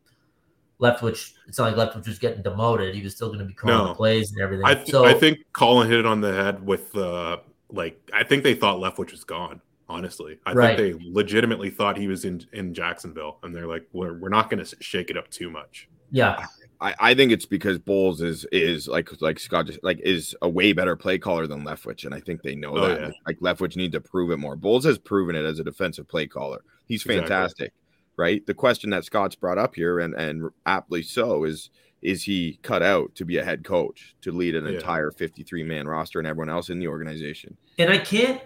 Leftwich. It's not like Leftwich was getting demoted; he was still going to be calling no. the plays and everything. I, th- so, I think Colin hit it on the head with uh, like I think they thought Leftwich was gone honestly. I right. think they legitimately thought he was in in Jacksonville, and they're like, we're we're not going to shake it up too much. Yeah. I, I think it's because Bowles is is like like Scott just like is a way better play caller than Leftwich, and I think they know oh, that. Yeah. Like Leftwich need to prove it more. Bowles has proven it as a defensive play caller. He's fantastic, exactly. right? The question that Scott's brought up here, and and aptly so, is is he cut out to be a head coach to lead an yeah. entire 53 man roster and everyone else in the organization? And I can't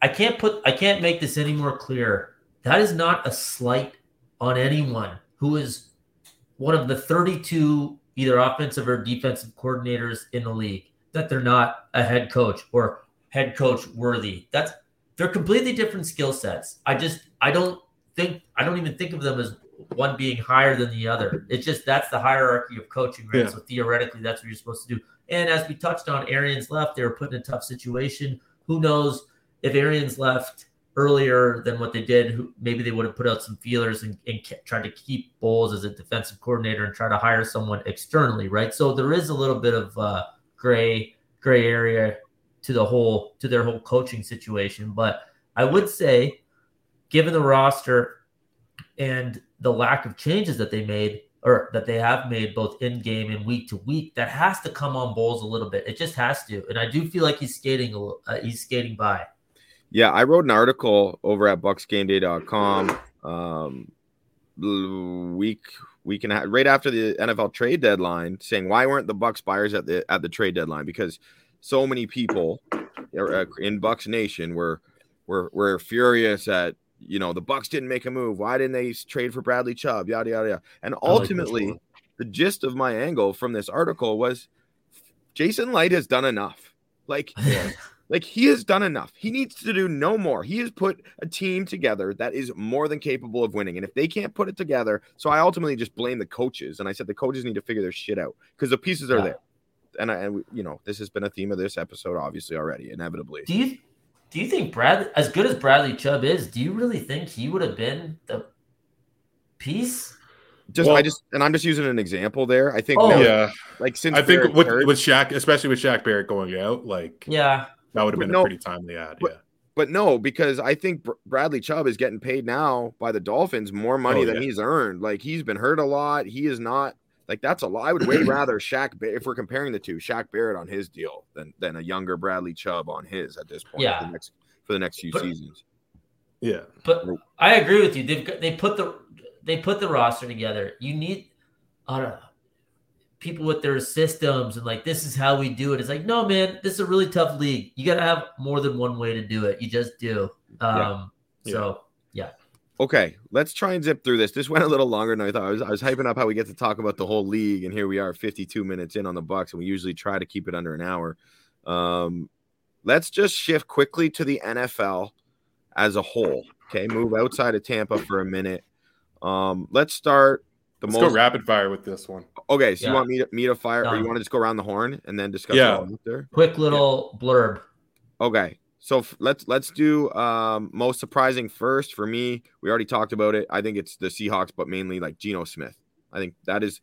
I can't put I can't make this any more clear. That is not a slight on anyone who is one of the 32 either offensive or defensive coordinators in the league that they're not a head coach or head coach worthy. That's they're completely different skill sets. I just I don't think I don't even think of them as one being higher than the other. It's just that's the hierarchy of coaching, right? Yeah. So theoretically, that's what you're supposed to do. And as we touched on, Arians left. They were put in a tough situation. Who knows if Arians left earlier than what they did? Maybe they would have put out some feelers and, and tried to keep Bowles as a defensive coordinator and try to hire someone externally, right? So there is a little bit of uh, gray gray area to the whole to their whole coaching situation. But I would say, given the roster and the lack of changes that they made or that they have made both in game and week to week, that has to come on Bowles a little bit. It just has to, and I do feel like he's skating a. Uh, he's skating by. Yeah, I wrote an article over at bucksgameday.com um week week and a half, right after the NFL trade deadline saying why weren't the Bucks buyers at the at the trade deadline? Because so many people uh, in Bucks Nation were were were furious at you know the Bucks didn't make a move. Why didn't they trade for Bradley Chubb? Yada yada yada. And I like ultimately the gist of my angle from this article was Jason Licht has done enough. Like like he has done enough. He needs to do no more. He has put a team together that is more than capable of winning. And if they can't put it together, so I ultimately just blame the coaches. And I said the coaches need to figure their shit out because the pieces are Yeah. there. And I, and we- you know, this has been a theme of this episode, obviously already, inevitably. Do you do you think Brad, as good as Bradley Chubb is, do you really think he would have been the piece? Just Well- I just and I'm just using an example there. I think Oh. now, Yeah, like since I think with hurt- with Shaq, especially with Shaq Barrett going out, like Yeah, that would have been no- a pretty timely ad. but- yeah, But no, because I think Br- Bradley Chubb is getting paid now by the Dolphins more money Oh, than yeah. he's earned. Like he's been hurt a lot. He is not like that's a lot. I would way rather Shaq Bar- if we're comparing the two, Shaq Barrett on his deal than than a younger Bradley Chubb on his at this point Yeah. for the next for the next few But- seasons. yeah. but I agree with you. They've they put the they put the roster together. You need I don't know, people with their systems and like this is how we do it. It's like no man, this is a really tough league. You got to have more than one way to do it. You just do. Um, Yeah. So yeah. Okay, let's try and zip through this. This went a little longer than I thought. I was I was hyping up how we get to talk about the whole league, and here we are, 52 minutes in on the Bucks, and we usually try to keep it under an hour. Um, let's just shift quickly to the NFL as a whole. Okay, move outside of Tampa for a minute. Um, let's start the Let's most. go rapid fire with this one. okay, so you want me to me to fire, or you want to just go around the horn and then discuss? Yeah. it all after? quick little blurb. Okay. So f- let's let's do um most surprising first for me. We already talked about it. I think it's the Seahawks, but mainly like Geno Smith. I think that is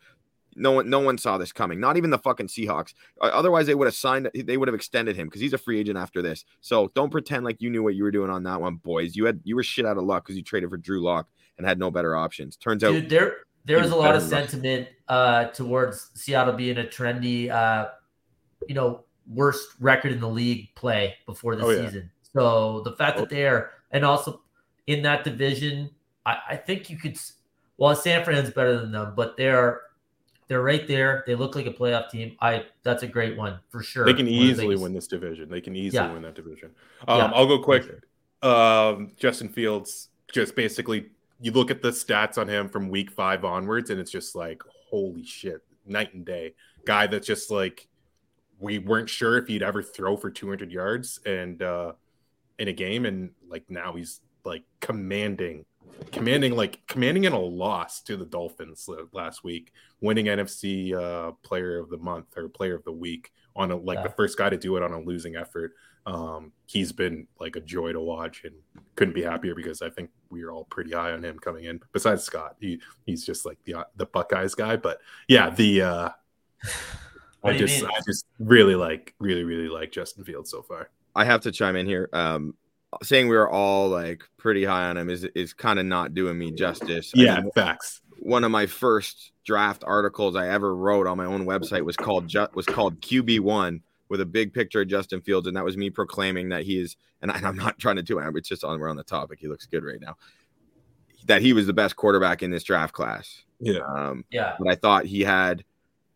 no one no one saw this coming. Not even the fucking Seahawks. Otherwise, they would have signed. They would have extended him because he's a free agent after this. So don't pretend like you knew what you were doing on that one, boys. You had you were shit out of luck because you traded for Drew Lock and had no better options. Turns out, Dude, there there was a lot of sentiment uh, towards Seattle being a trendy, uh, you know, worst record in the league play before the Oh, yeah. season. So the fact Oh. that they're and also in that division, I, I think you could. Well, San Fran's better than them, but they're they're right there. They look like a playoff team. I that's a great one for sure. They can One easily win this division. They can easily Yeah. win that division. Um, Yeah. I'll go quick. Um, Justin Fields, just basically, you look at the stats on him from week five onwards, and it's just like, holy shit, night and day. Guy that's just like, we weren't sure if he'd ever throw for 200 yards and uh, in a game, and like now he's like commanding, commanding, like commanding in a loss to the Dolphins last week, winning NFC uh, Player of the Month or Player of the Week on a, like Yeah. the first guy to do it on a losing effort. Um, he's been like a joy to watch and couldn't be happier because I think we are all pretty high on him coming in. Besides Scott, he he's just like the the Buckeyes guy. But yeah, the uh, I just mean? I just really like really really like Justin Fields so far. I have to chime in here. Um, saying we were all like pretty high on him is is kind of not doing me justice. I Yeah, mean, facts. one of my first draft articles I ever wrote on my own website was called Ju- was called QB one with a big picture of Justin Fields, and that was me proclaiming that he is. And I, am not trying to do it. It's just on we're on the topic. He looks good right now. That he was the best quarterback in this draft class. Yeah. Um, Yeah, but I thought he had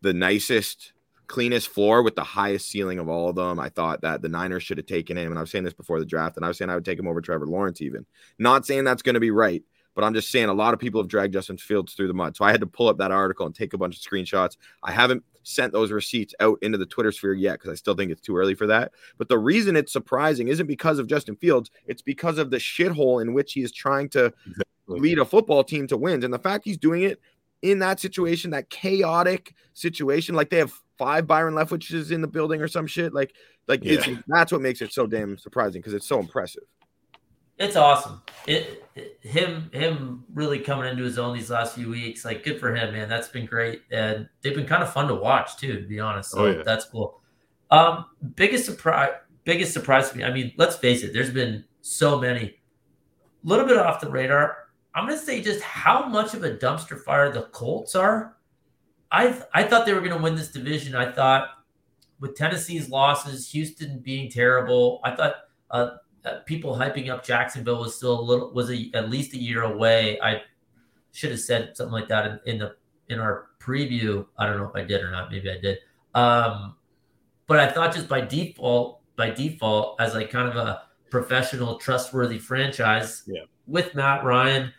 the nicest, cleanest floor with the highest ceiling of all of them. I thought that the Niners should have taken him, and I was saying this before the draft, and I was saying I would take him over Trevor Lawrence, even. Not saying that's going to be right, but I'm just saying a lot of people have dragged Justin Fields through the mud. So I had to pull up that article and take a bunch of screenshots. I haven't sent those receipts out into the Twitter sphere yet because I still think it's too early for that. But the reason it's surprising isn't because of Justin Fields, it's because of the shithole in which he is trying to lead a football team to wins. And the fact he's doing it in that situation, that chaotic situation, like they have five Byron Leftwiches in the building or some shit, like like yeah. that's what makes it so damn surprising because it's so impressive. It's awesome. It, it, him him really coming into his own these last few weeks. Like good for him, man. That's been great, and they've been kind of fun to watch too. To be honest, so oh, yeah. that's cool. Um, biggest surprise, biggest surprise to me. I mean, let's face it. There's been so many. A little bit off the radar. I'm going to say just how much of a dumpster fire the Colts are. I I thought they were going to win this division. I thought with Tennessee's losses, Houston being terrible, I thought uh, people hyping up Jacksonville was still a little was a, at least a year away. I should have said something like that in, in the in our preview. I don't know if I did or not. Maybe I did. Um, but I thought just by default, by default, as like kind of a professional, trustworthy franchise yeah. with Matt Ryan,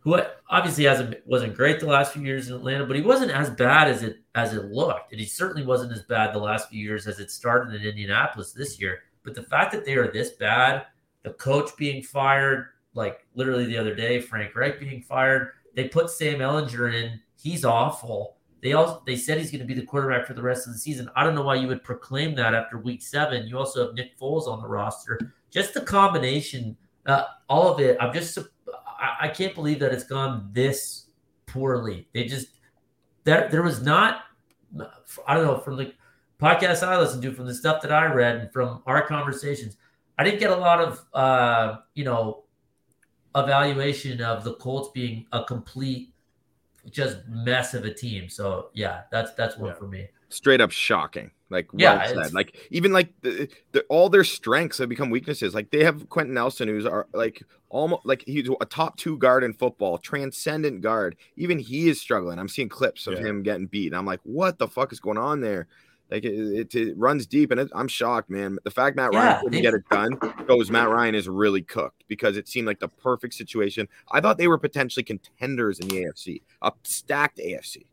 who obviously hasn't wasn't great the last few years in Atlanta, but he wasn't as bad as it as it looked, and he certainly wasn't as bad the last few years as it started in Indianapolis this year. But the fact that they are this bad, the coach being fired, like literally the other day, Frank Reich being fired, they put Sam Ehlinger in. He's awful. They also they said he's going to be the quarterback for the rest of the season. I don't know why you would proclaim that after week seven. You also have Nick Foles on the roster. Just the combination, uh, all of it. I'm just I, I can't believe that it's gone this poorly. They just that there was not. I don't know from the podcast I listened to, from the stuff that I read, and from our conversations. I didn't get a lot of uh, you know evaluation of the Colts being a complete just mess of a team. So yeah, that's that's one yeah. for me. Straight up shocking. Like yeah, well like even like the, the, all their strengths have become weaknesses. Like they have Quenton Nelson, who's are like almost like he's a top two guard in football, transcendent guard. Even he is struggling. I'm seeing clips of yeah. him getting beat. And I'm like, what the fuck is going on there? Like it, it, it runs deep, and it, I'm shocked, man. The fact Matt Ryan yeah, couldn't get it done shows Matt Ryan is really cooked because it seemed like the perfect situation. I thought they were potentially contenders in the AFC, a stacked AFC.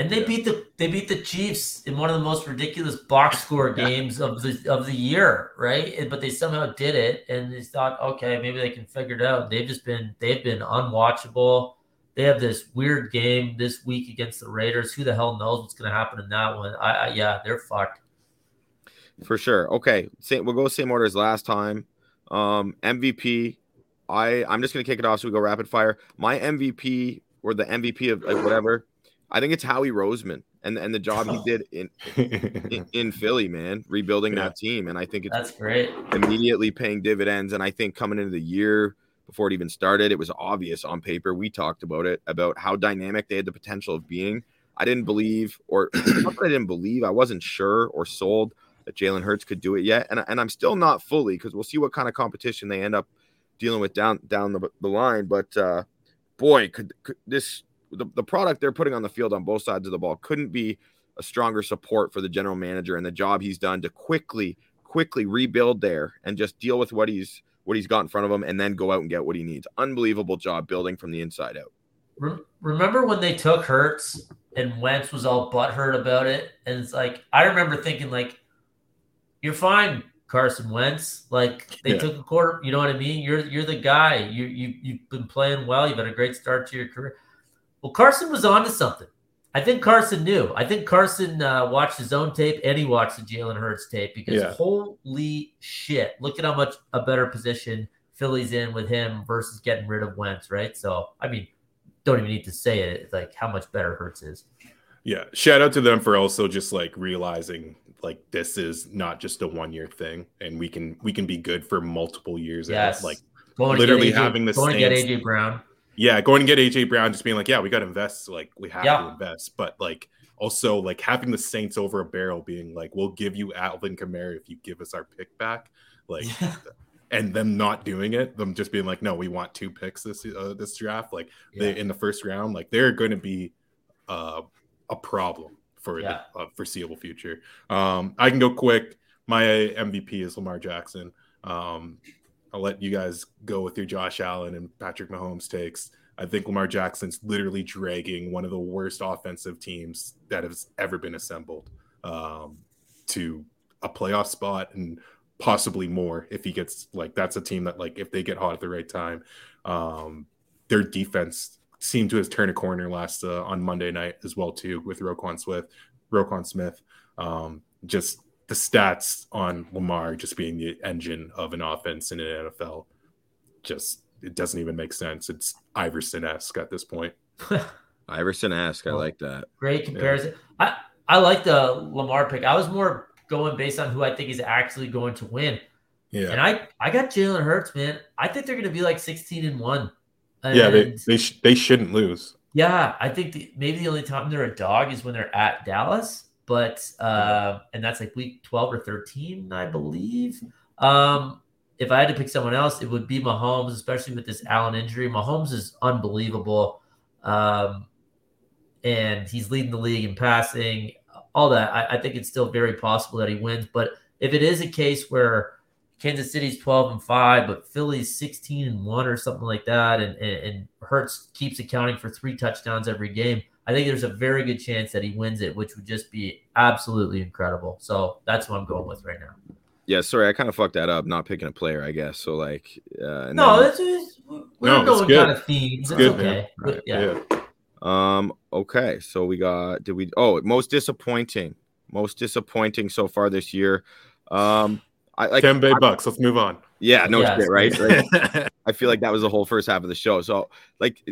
And they yeah. beat the they beat the Chiefs in one of the most ridiculous box score games of the of the year, right? But they somehow did it, and they thought, okay, maybe they can figure it out. They've just been they've been unwatchable. They have this weird game this week against the Raiders. Who the hell knows what's going to happen in that one? I, I yeah, they're fucked. For sure. Okay, same, we'll go same order as last time. Um, MVP. I I'm just going to kick it off so we go rapid fire. My MVP or the MVP of like whatever. I think it's Howie Roseman and and the job he did in in, in Philly, man, rebuilding yeah. that team. And I think it's that's great. Immediately paying dividends. And I think coming into the year, before it even started. It was obvious on paper. We talked about it about how dynamic they had the potential of being. I didn't believe, or not that I didn't believe, I wasn't sure or sold that Jalen Hurts could do it yet, and and I'm still not fully because we'll see what kind of competition they end up dealing with down down the, the line. But uh, boy, could, could this the, the product they're putting on the field on both sides of the ball couldn't be a stronger support for the general manager and the job he's done to quickly quickly rebuild there and just deal with what he's what he's got in front of him, and then go out and get what he needs. Unbelievable job building from the inside out. Remember when they took Hurts and Wentz was all butthurt about it? And it's like I remember thinking like, "You're fine, Carson Wentz. Like they yeah. took a quarter. You know what I mean? You're you're the guy. You you you've been playing well. You've had a great start to your career. Well, Carson was on to something. I think Carson knew. I think Carson uh, watched his own tape and he watched the Jalen Hurts tape because yeah. holy shit, look at how much a better position Philly's in with him versus getting rid of Wentz, right? So, I mean, don't even need to say it. It's like how much better Hurts is. Yeah. Shout out to them for also just like realizing like this is not just a one year thing and we can we can be good for multiple years. Yes. Like going literally AJ, having this going to get AJ Brown yeah, going and get AJ Brown, just being like, yeah, we got to invest. Like we have yeah. to invest, but like also like having the Saints over a barrel, being like, we'll give you Alvin Kamara if you give us our pick back. Like, and them not doing it, them just being like, no, we want two picks this uh, this draft. Like yeah. they in the first round, like they're going to be uh, a problem for yeah. the uh, foreseeable future. Um, I can go quick. My MVP is Lamar Jackson. Um, I'll let you guys go with your Josh Allen and Patrick Mahomes takes. I think Lamar Jackson's literally dragging one of the worst offensive teams that has ever been assembled um, to a playoff spot and possibly more if he gets like that's a team that like if they get hot at the right time. Um, their defense seemed to have turned a corner last uh, on Monday night as well too with Roquan Smith. Roquan Smith, um, just the stats on Lamar just being the engine of an offense in an NFL, just it doesn't even make sense. It's Iverson esque at this point. Iverson esque. I like that. Great comparison. Yeah. I I like the Lamar pick. I was more going based on who I think is actually going to win. Yeah. And I I got Jalen Hurts, man. I think they're going to be like 16 and 1. And yeah, they they, sh- they shouldn't lose. Yeah, I think the, maybe the only time they're a dog is when they're at Dallas, but uh, and that's like week 12 or 13, I believe. Um, if I had to pick someone else, it would be Mahomes, especially with this Allen injury. Mahomes is unbelievable. Um, and he's leading the league in passing, all that. I, I think it's still very possible that he wins. But if it is a case where Kansas City's 12 and 5, but Philly's 16 and 1 or something like that, and, and, and Hurts keeps accounting for three touchdowns every game, I think there's a very good chance that he wins it, which would just be absolutely incredible. So that's what I'm going with right now. Yeah, sorry, I kind of fucked that up, not picking a player, I guess. So like, uh, no, then, is we're no, going kind of themes. It's, it's good, okay. Right. yeah. yeah. Um. Okay. So we got. Did we? Oh, most disappointing. Most disappointing so far this year. Um. I like Bay Bucks. Let's move on. Yeah. No yes. shit. Right. Like, I feel like that was the whole first half of the show. So like,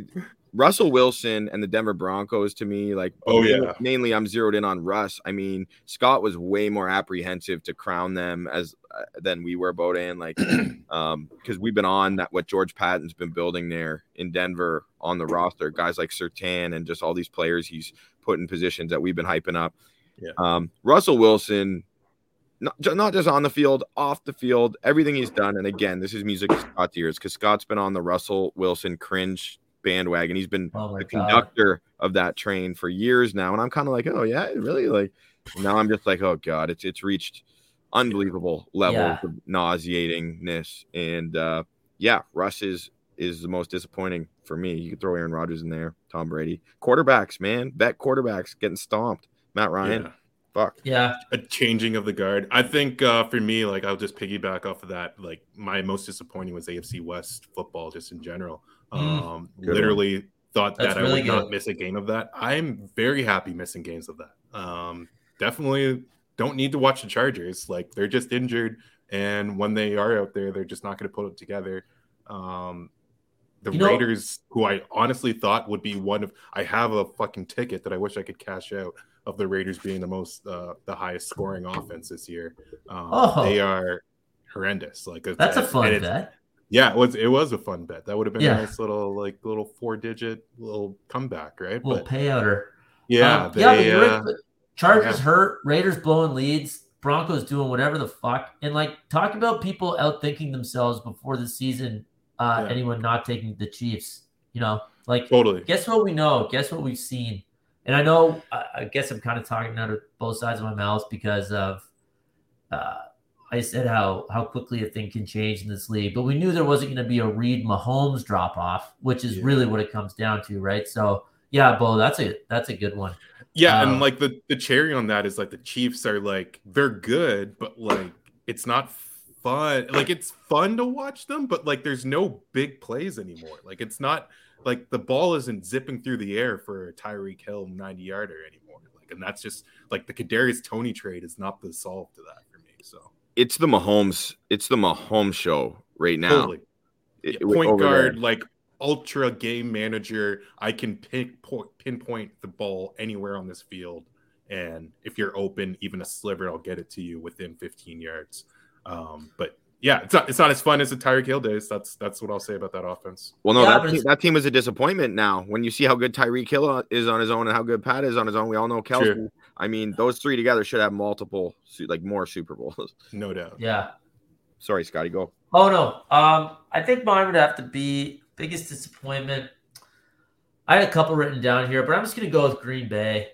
Russell Wilson and the Denver Broncos to me, like, oh yeah, mainly I'm zeroed in on Russ. I mean, Scott was way more apprehensive to crown them as uh, than we were, Bodan, like, um, because we've been on that what George Paton's been building there in Denver on the roster, guys like Surtain and just all these players he's put in positions that we've been hyping up. Yeah. Um, Russell Wilson, not, not just on the field, off the field, everything he's done. And again, this is music to Scott's ears because Scott's been on the Russell Wilson cringe bandwagon. He's been oh the God. conductor of that train for years now, and I'm kind of like, oh yeah, really? Like now I'm just like, oh God, it's it's reached unbelievable levels yeah. of nauseatingness, and uh, yeah, Russ is is the most disappointing for me. You could throw Aaron Rodgers in there, Tom Brady, quarterbacks, man, bet quarterbacks getting stomped. Matt Ryan. Yeah. Fuck. Yeah. A changing of the guard. I think uh, for me, like I'll just piggyback off of that. Like my most disappointing was AFC West football, just in general. Mm, um, literally one. thought That's that really I would good. not miss a game of that. I'm very happy missing games of that. Um, definitely don't need to watch the Chargers. Like they're just injured, and when they are out there, they're just not going to put it together. Um, the you Raiders, know, who I honestly thought would be one of, I have a fucking ticket that I wish I could cash out of the Raiders being the most, uh, the highest scoring offense this year. Um, oh. They are horrendous. Like that's a fun bet. Yeah, it was it was a fun bet. That would have been yeah. a nice little like little four digit little comeback, right? Little but, payouter. Yeah, um, they, yeah. Uh, Chargers yeah. hurt, Raiders blowing leads, Broncos doing whatever the fuck, and like talk about people outthinking themselves before the season. Uh, yeah. Anyone not taking the Chiefs, you know, like totally. Guess what we know? Guess what we've seen? And I know, I guess I'm kind of talking out of both sides of my mouth because of uh, I said how how quickly a thing can change in this league, but we knew there wasn't going to be a Reid Mahomes drop off, which is yeah. really what it comes down to, right? So yeah, Bo, that's a that's a good one. Yeah, um, and like the the cherry on that is like the Chiefs are like they're good, but like it's not fun. Like it's fun to watch them, but like there's no big plays anymore. Like it's not like the ball isn't zipping through the air for a Tyreek Hill 90 yarder anymore. Like, and that's just like the Kadarius Toney trade is not the solve to that for me. So it's the Mahomes. It's the Mahomes show right now. Totally. It, Point guard, there. like ultra game manager. I can pinpoint, pinpoint the ball anywhere on this field, and if you're open, even a sliver, I'll get it to you within 15 yards. Um, but yeah, it's not it's not as fun as the Tyreek Hill days. That's that's what I'll say about that offense. Well, no, yeah, that, team, that team is a disappointment now. When you see how good Tyreek Hill is on his own and how good Pat is on his own, we all know Kelce. Sure. I mean, those three together should have multiple, like more Super Bowls. No doubt. Yeah. Sorry, Scotty, go. Oh no, um, I think mine would have to be biggest disappointment. I had a couple written down here, but I'm just going to go with Green Bay.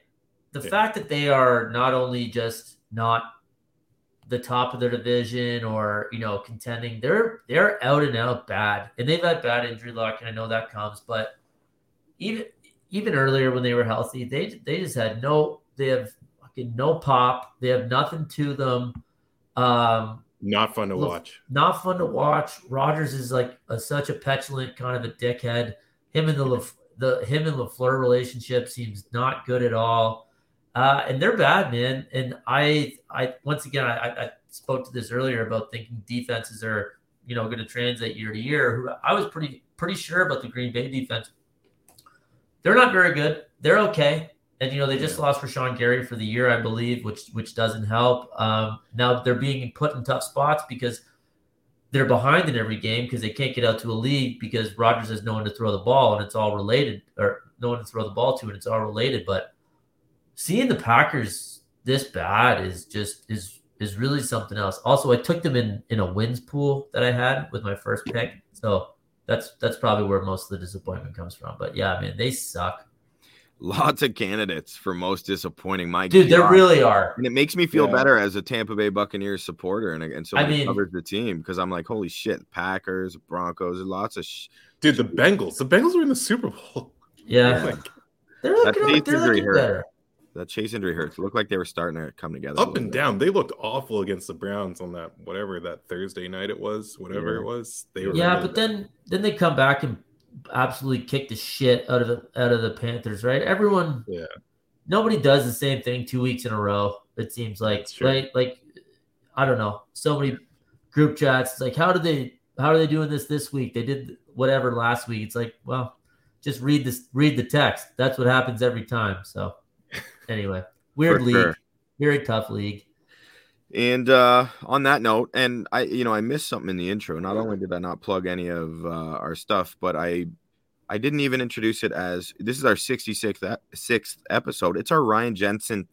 The yeah. fact that they are not only just not the top of their division or you know contending they're they're out and out bad and they've had bad injury luck and i know that comes but even even earlier when they were healthy they they just had no they have fucking no pop they have nothing to them um not fun to watch not fun to watch Rodgers is like a, such a petulant kind of a dickhead him and the Lef- the him and Lafleur relationship seems not good at all. Uh, and they're bad, man. And I, I once again, I, I spoke to this earlier about thinking defenses are, you know, going to translate year to year. I was pretty pretty sure about the Green Bay defense. They're not very good. They're okay. And you know they just lost Rashan Gary for the year, I believe, which which doesn't help. Um, now they're being put in tough spots because they're behind in every game because they can't get out to a lead because Rodgers has no one to throw the ball and it's all related, or no one to throw the ball to and it's all related. But seeing the Packers this bad is just is is really something else. Also, I took them in in a wins pool that I had with my first pick, so that's that's probably where most of the disappointment comes from. But yeah, man, they suck. Lots of candidates for most disappointing. My dude, God. there really are, and it makes me feel yeah. better as a Tampa Bay Buccaneers supporter and and so I mean, covers the team because I'm like, holy shit, Packers, Broncos, lots of sh- dude. The Bengals, the Bengals were in the Super Bowl. Yeah, oh like, they're looking, they're looking better. That chase injury hurts. It looked like they were starting to come together. Up and bit. down. They looked awful against the Browns on that whatever that Thursday night it was, whatever yeah. it was. They were Yeah, but then then they come back and absolutely kick the shit out of the out of the Panthers, right? Everyone Yeah. Nobody does the same thing two weeks in a row, it seems like. Right? Like I don't know. So many group chats. It's like, how did they how are they doing this this week? They did whatever last week. It's like, well, just read this read the text. That's what happens every time. So anyway, weird league, sure. very tough league. And uh, on that note, and I, you know, I missed something in the intro. Not only did I not plug any of uh, our stuff, but I, I didn't even introduce it as this is our 66th sixth episode. It's our Ryan Jensen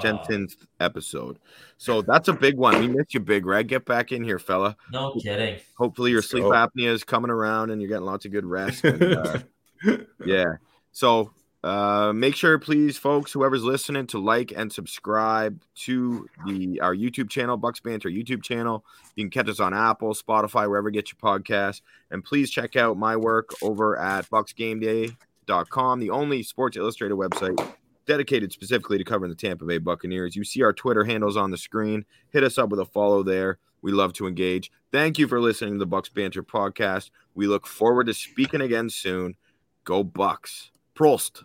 Jensen's episode. So that's a big one. We missed you, Big Red. Get back in here, fella. No kidding. Hopefully your Let's sleep go. apnea is coming around and you're getting lots of good rest. And, uh, yeah. So uh, make sure, please, folks, whoever's listening, to like and subscribe to the our YouTube channel, Bucks Banter YouTube channel. You can catch us on Apple, Spotify, wherever you get your podcast. And please check out my work over at BucksGameDay.com, the only Sports Illustrated website dedicated specifically to covering the Tampa Bay Buccaneers. You see our Twitter handles on the screen. Hit us up with a follow there. We love to engage. Thank you for listening to the Bucks Banter podcast. We look forward to speaking again soon. Go Bucks. Prost.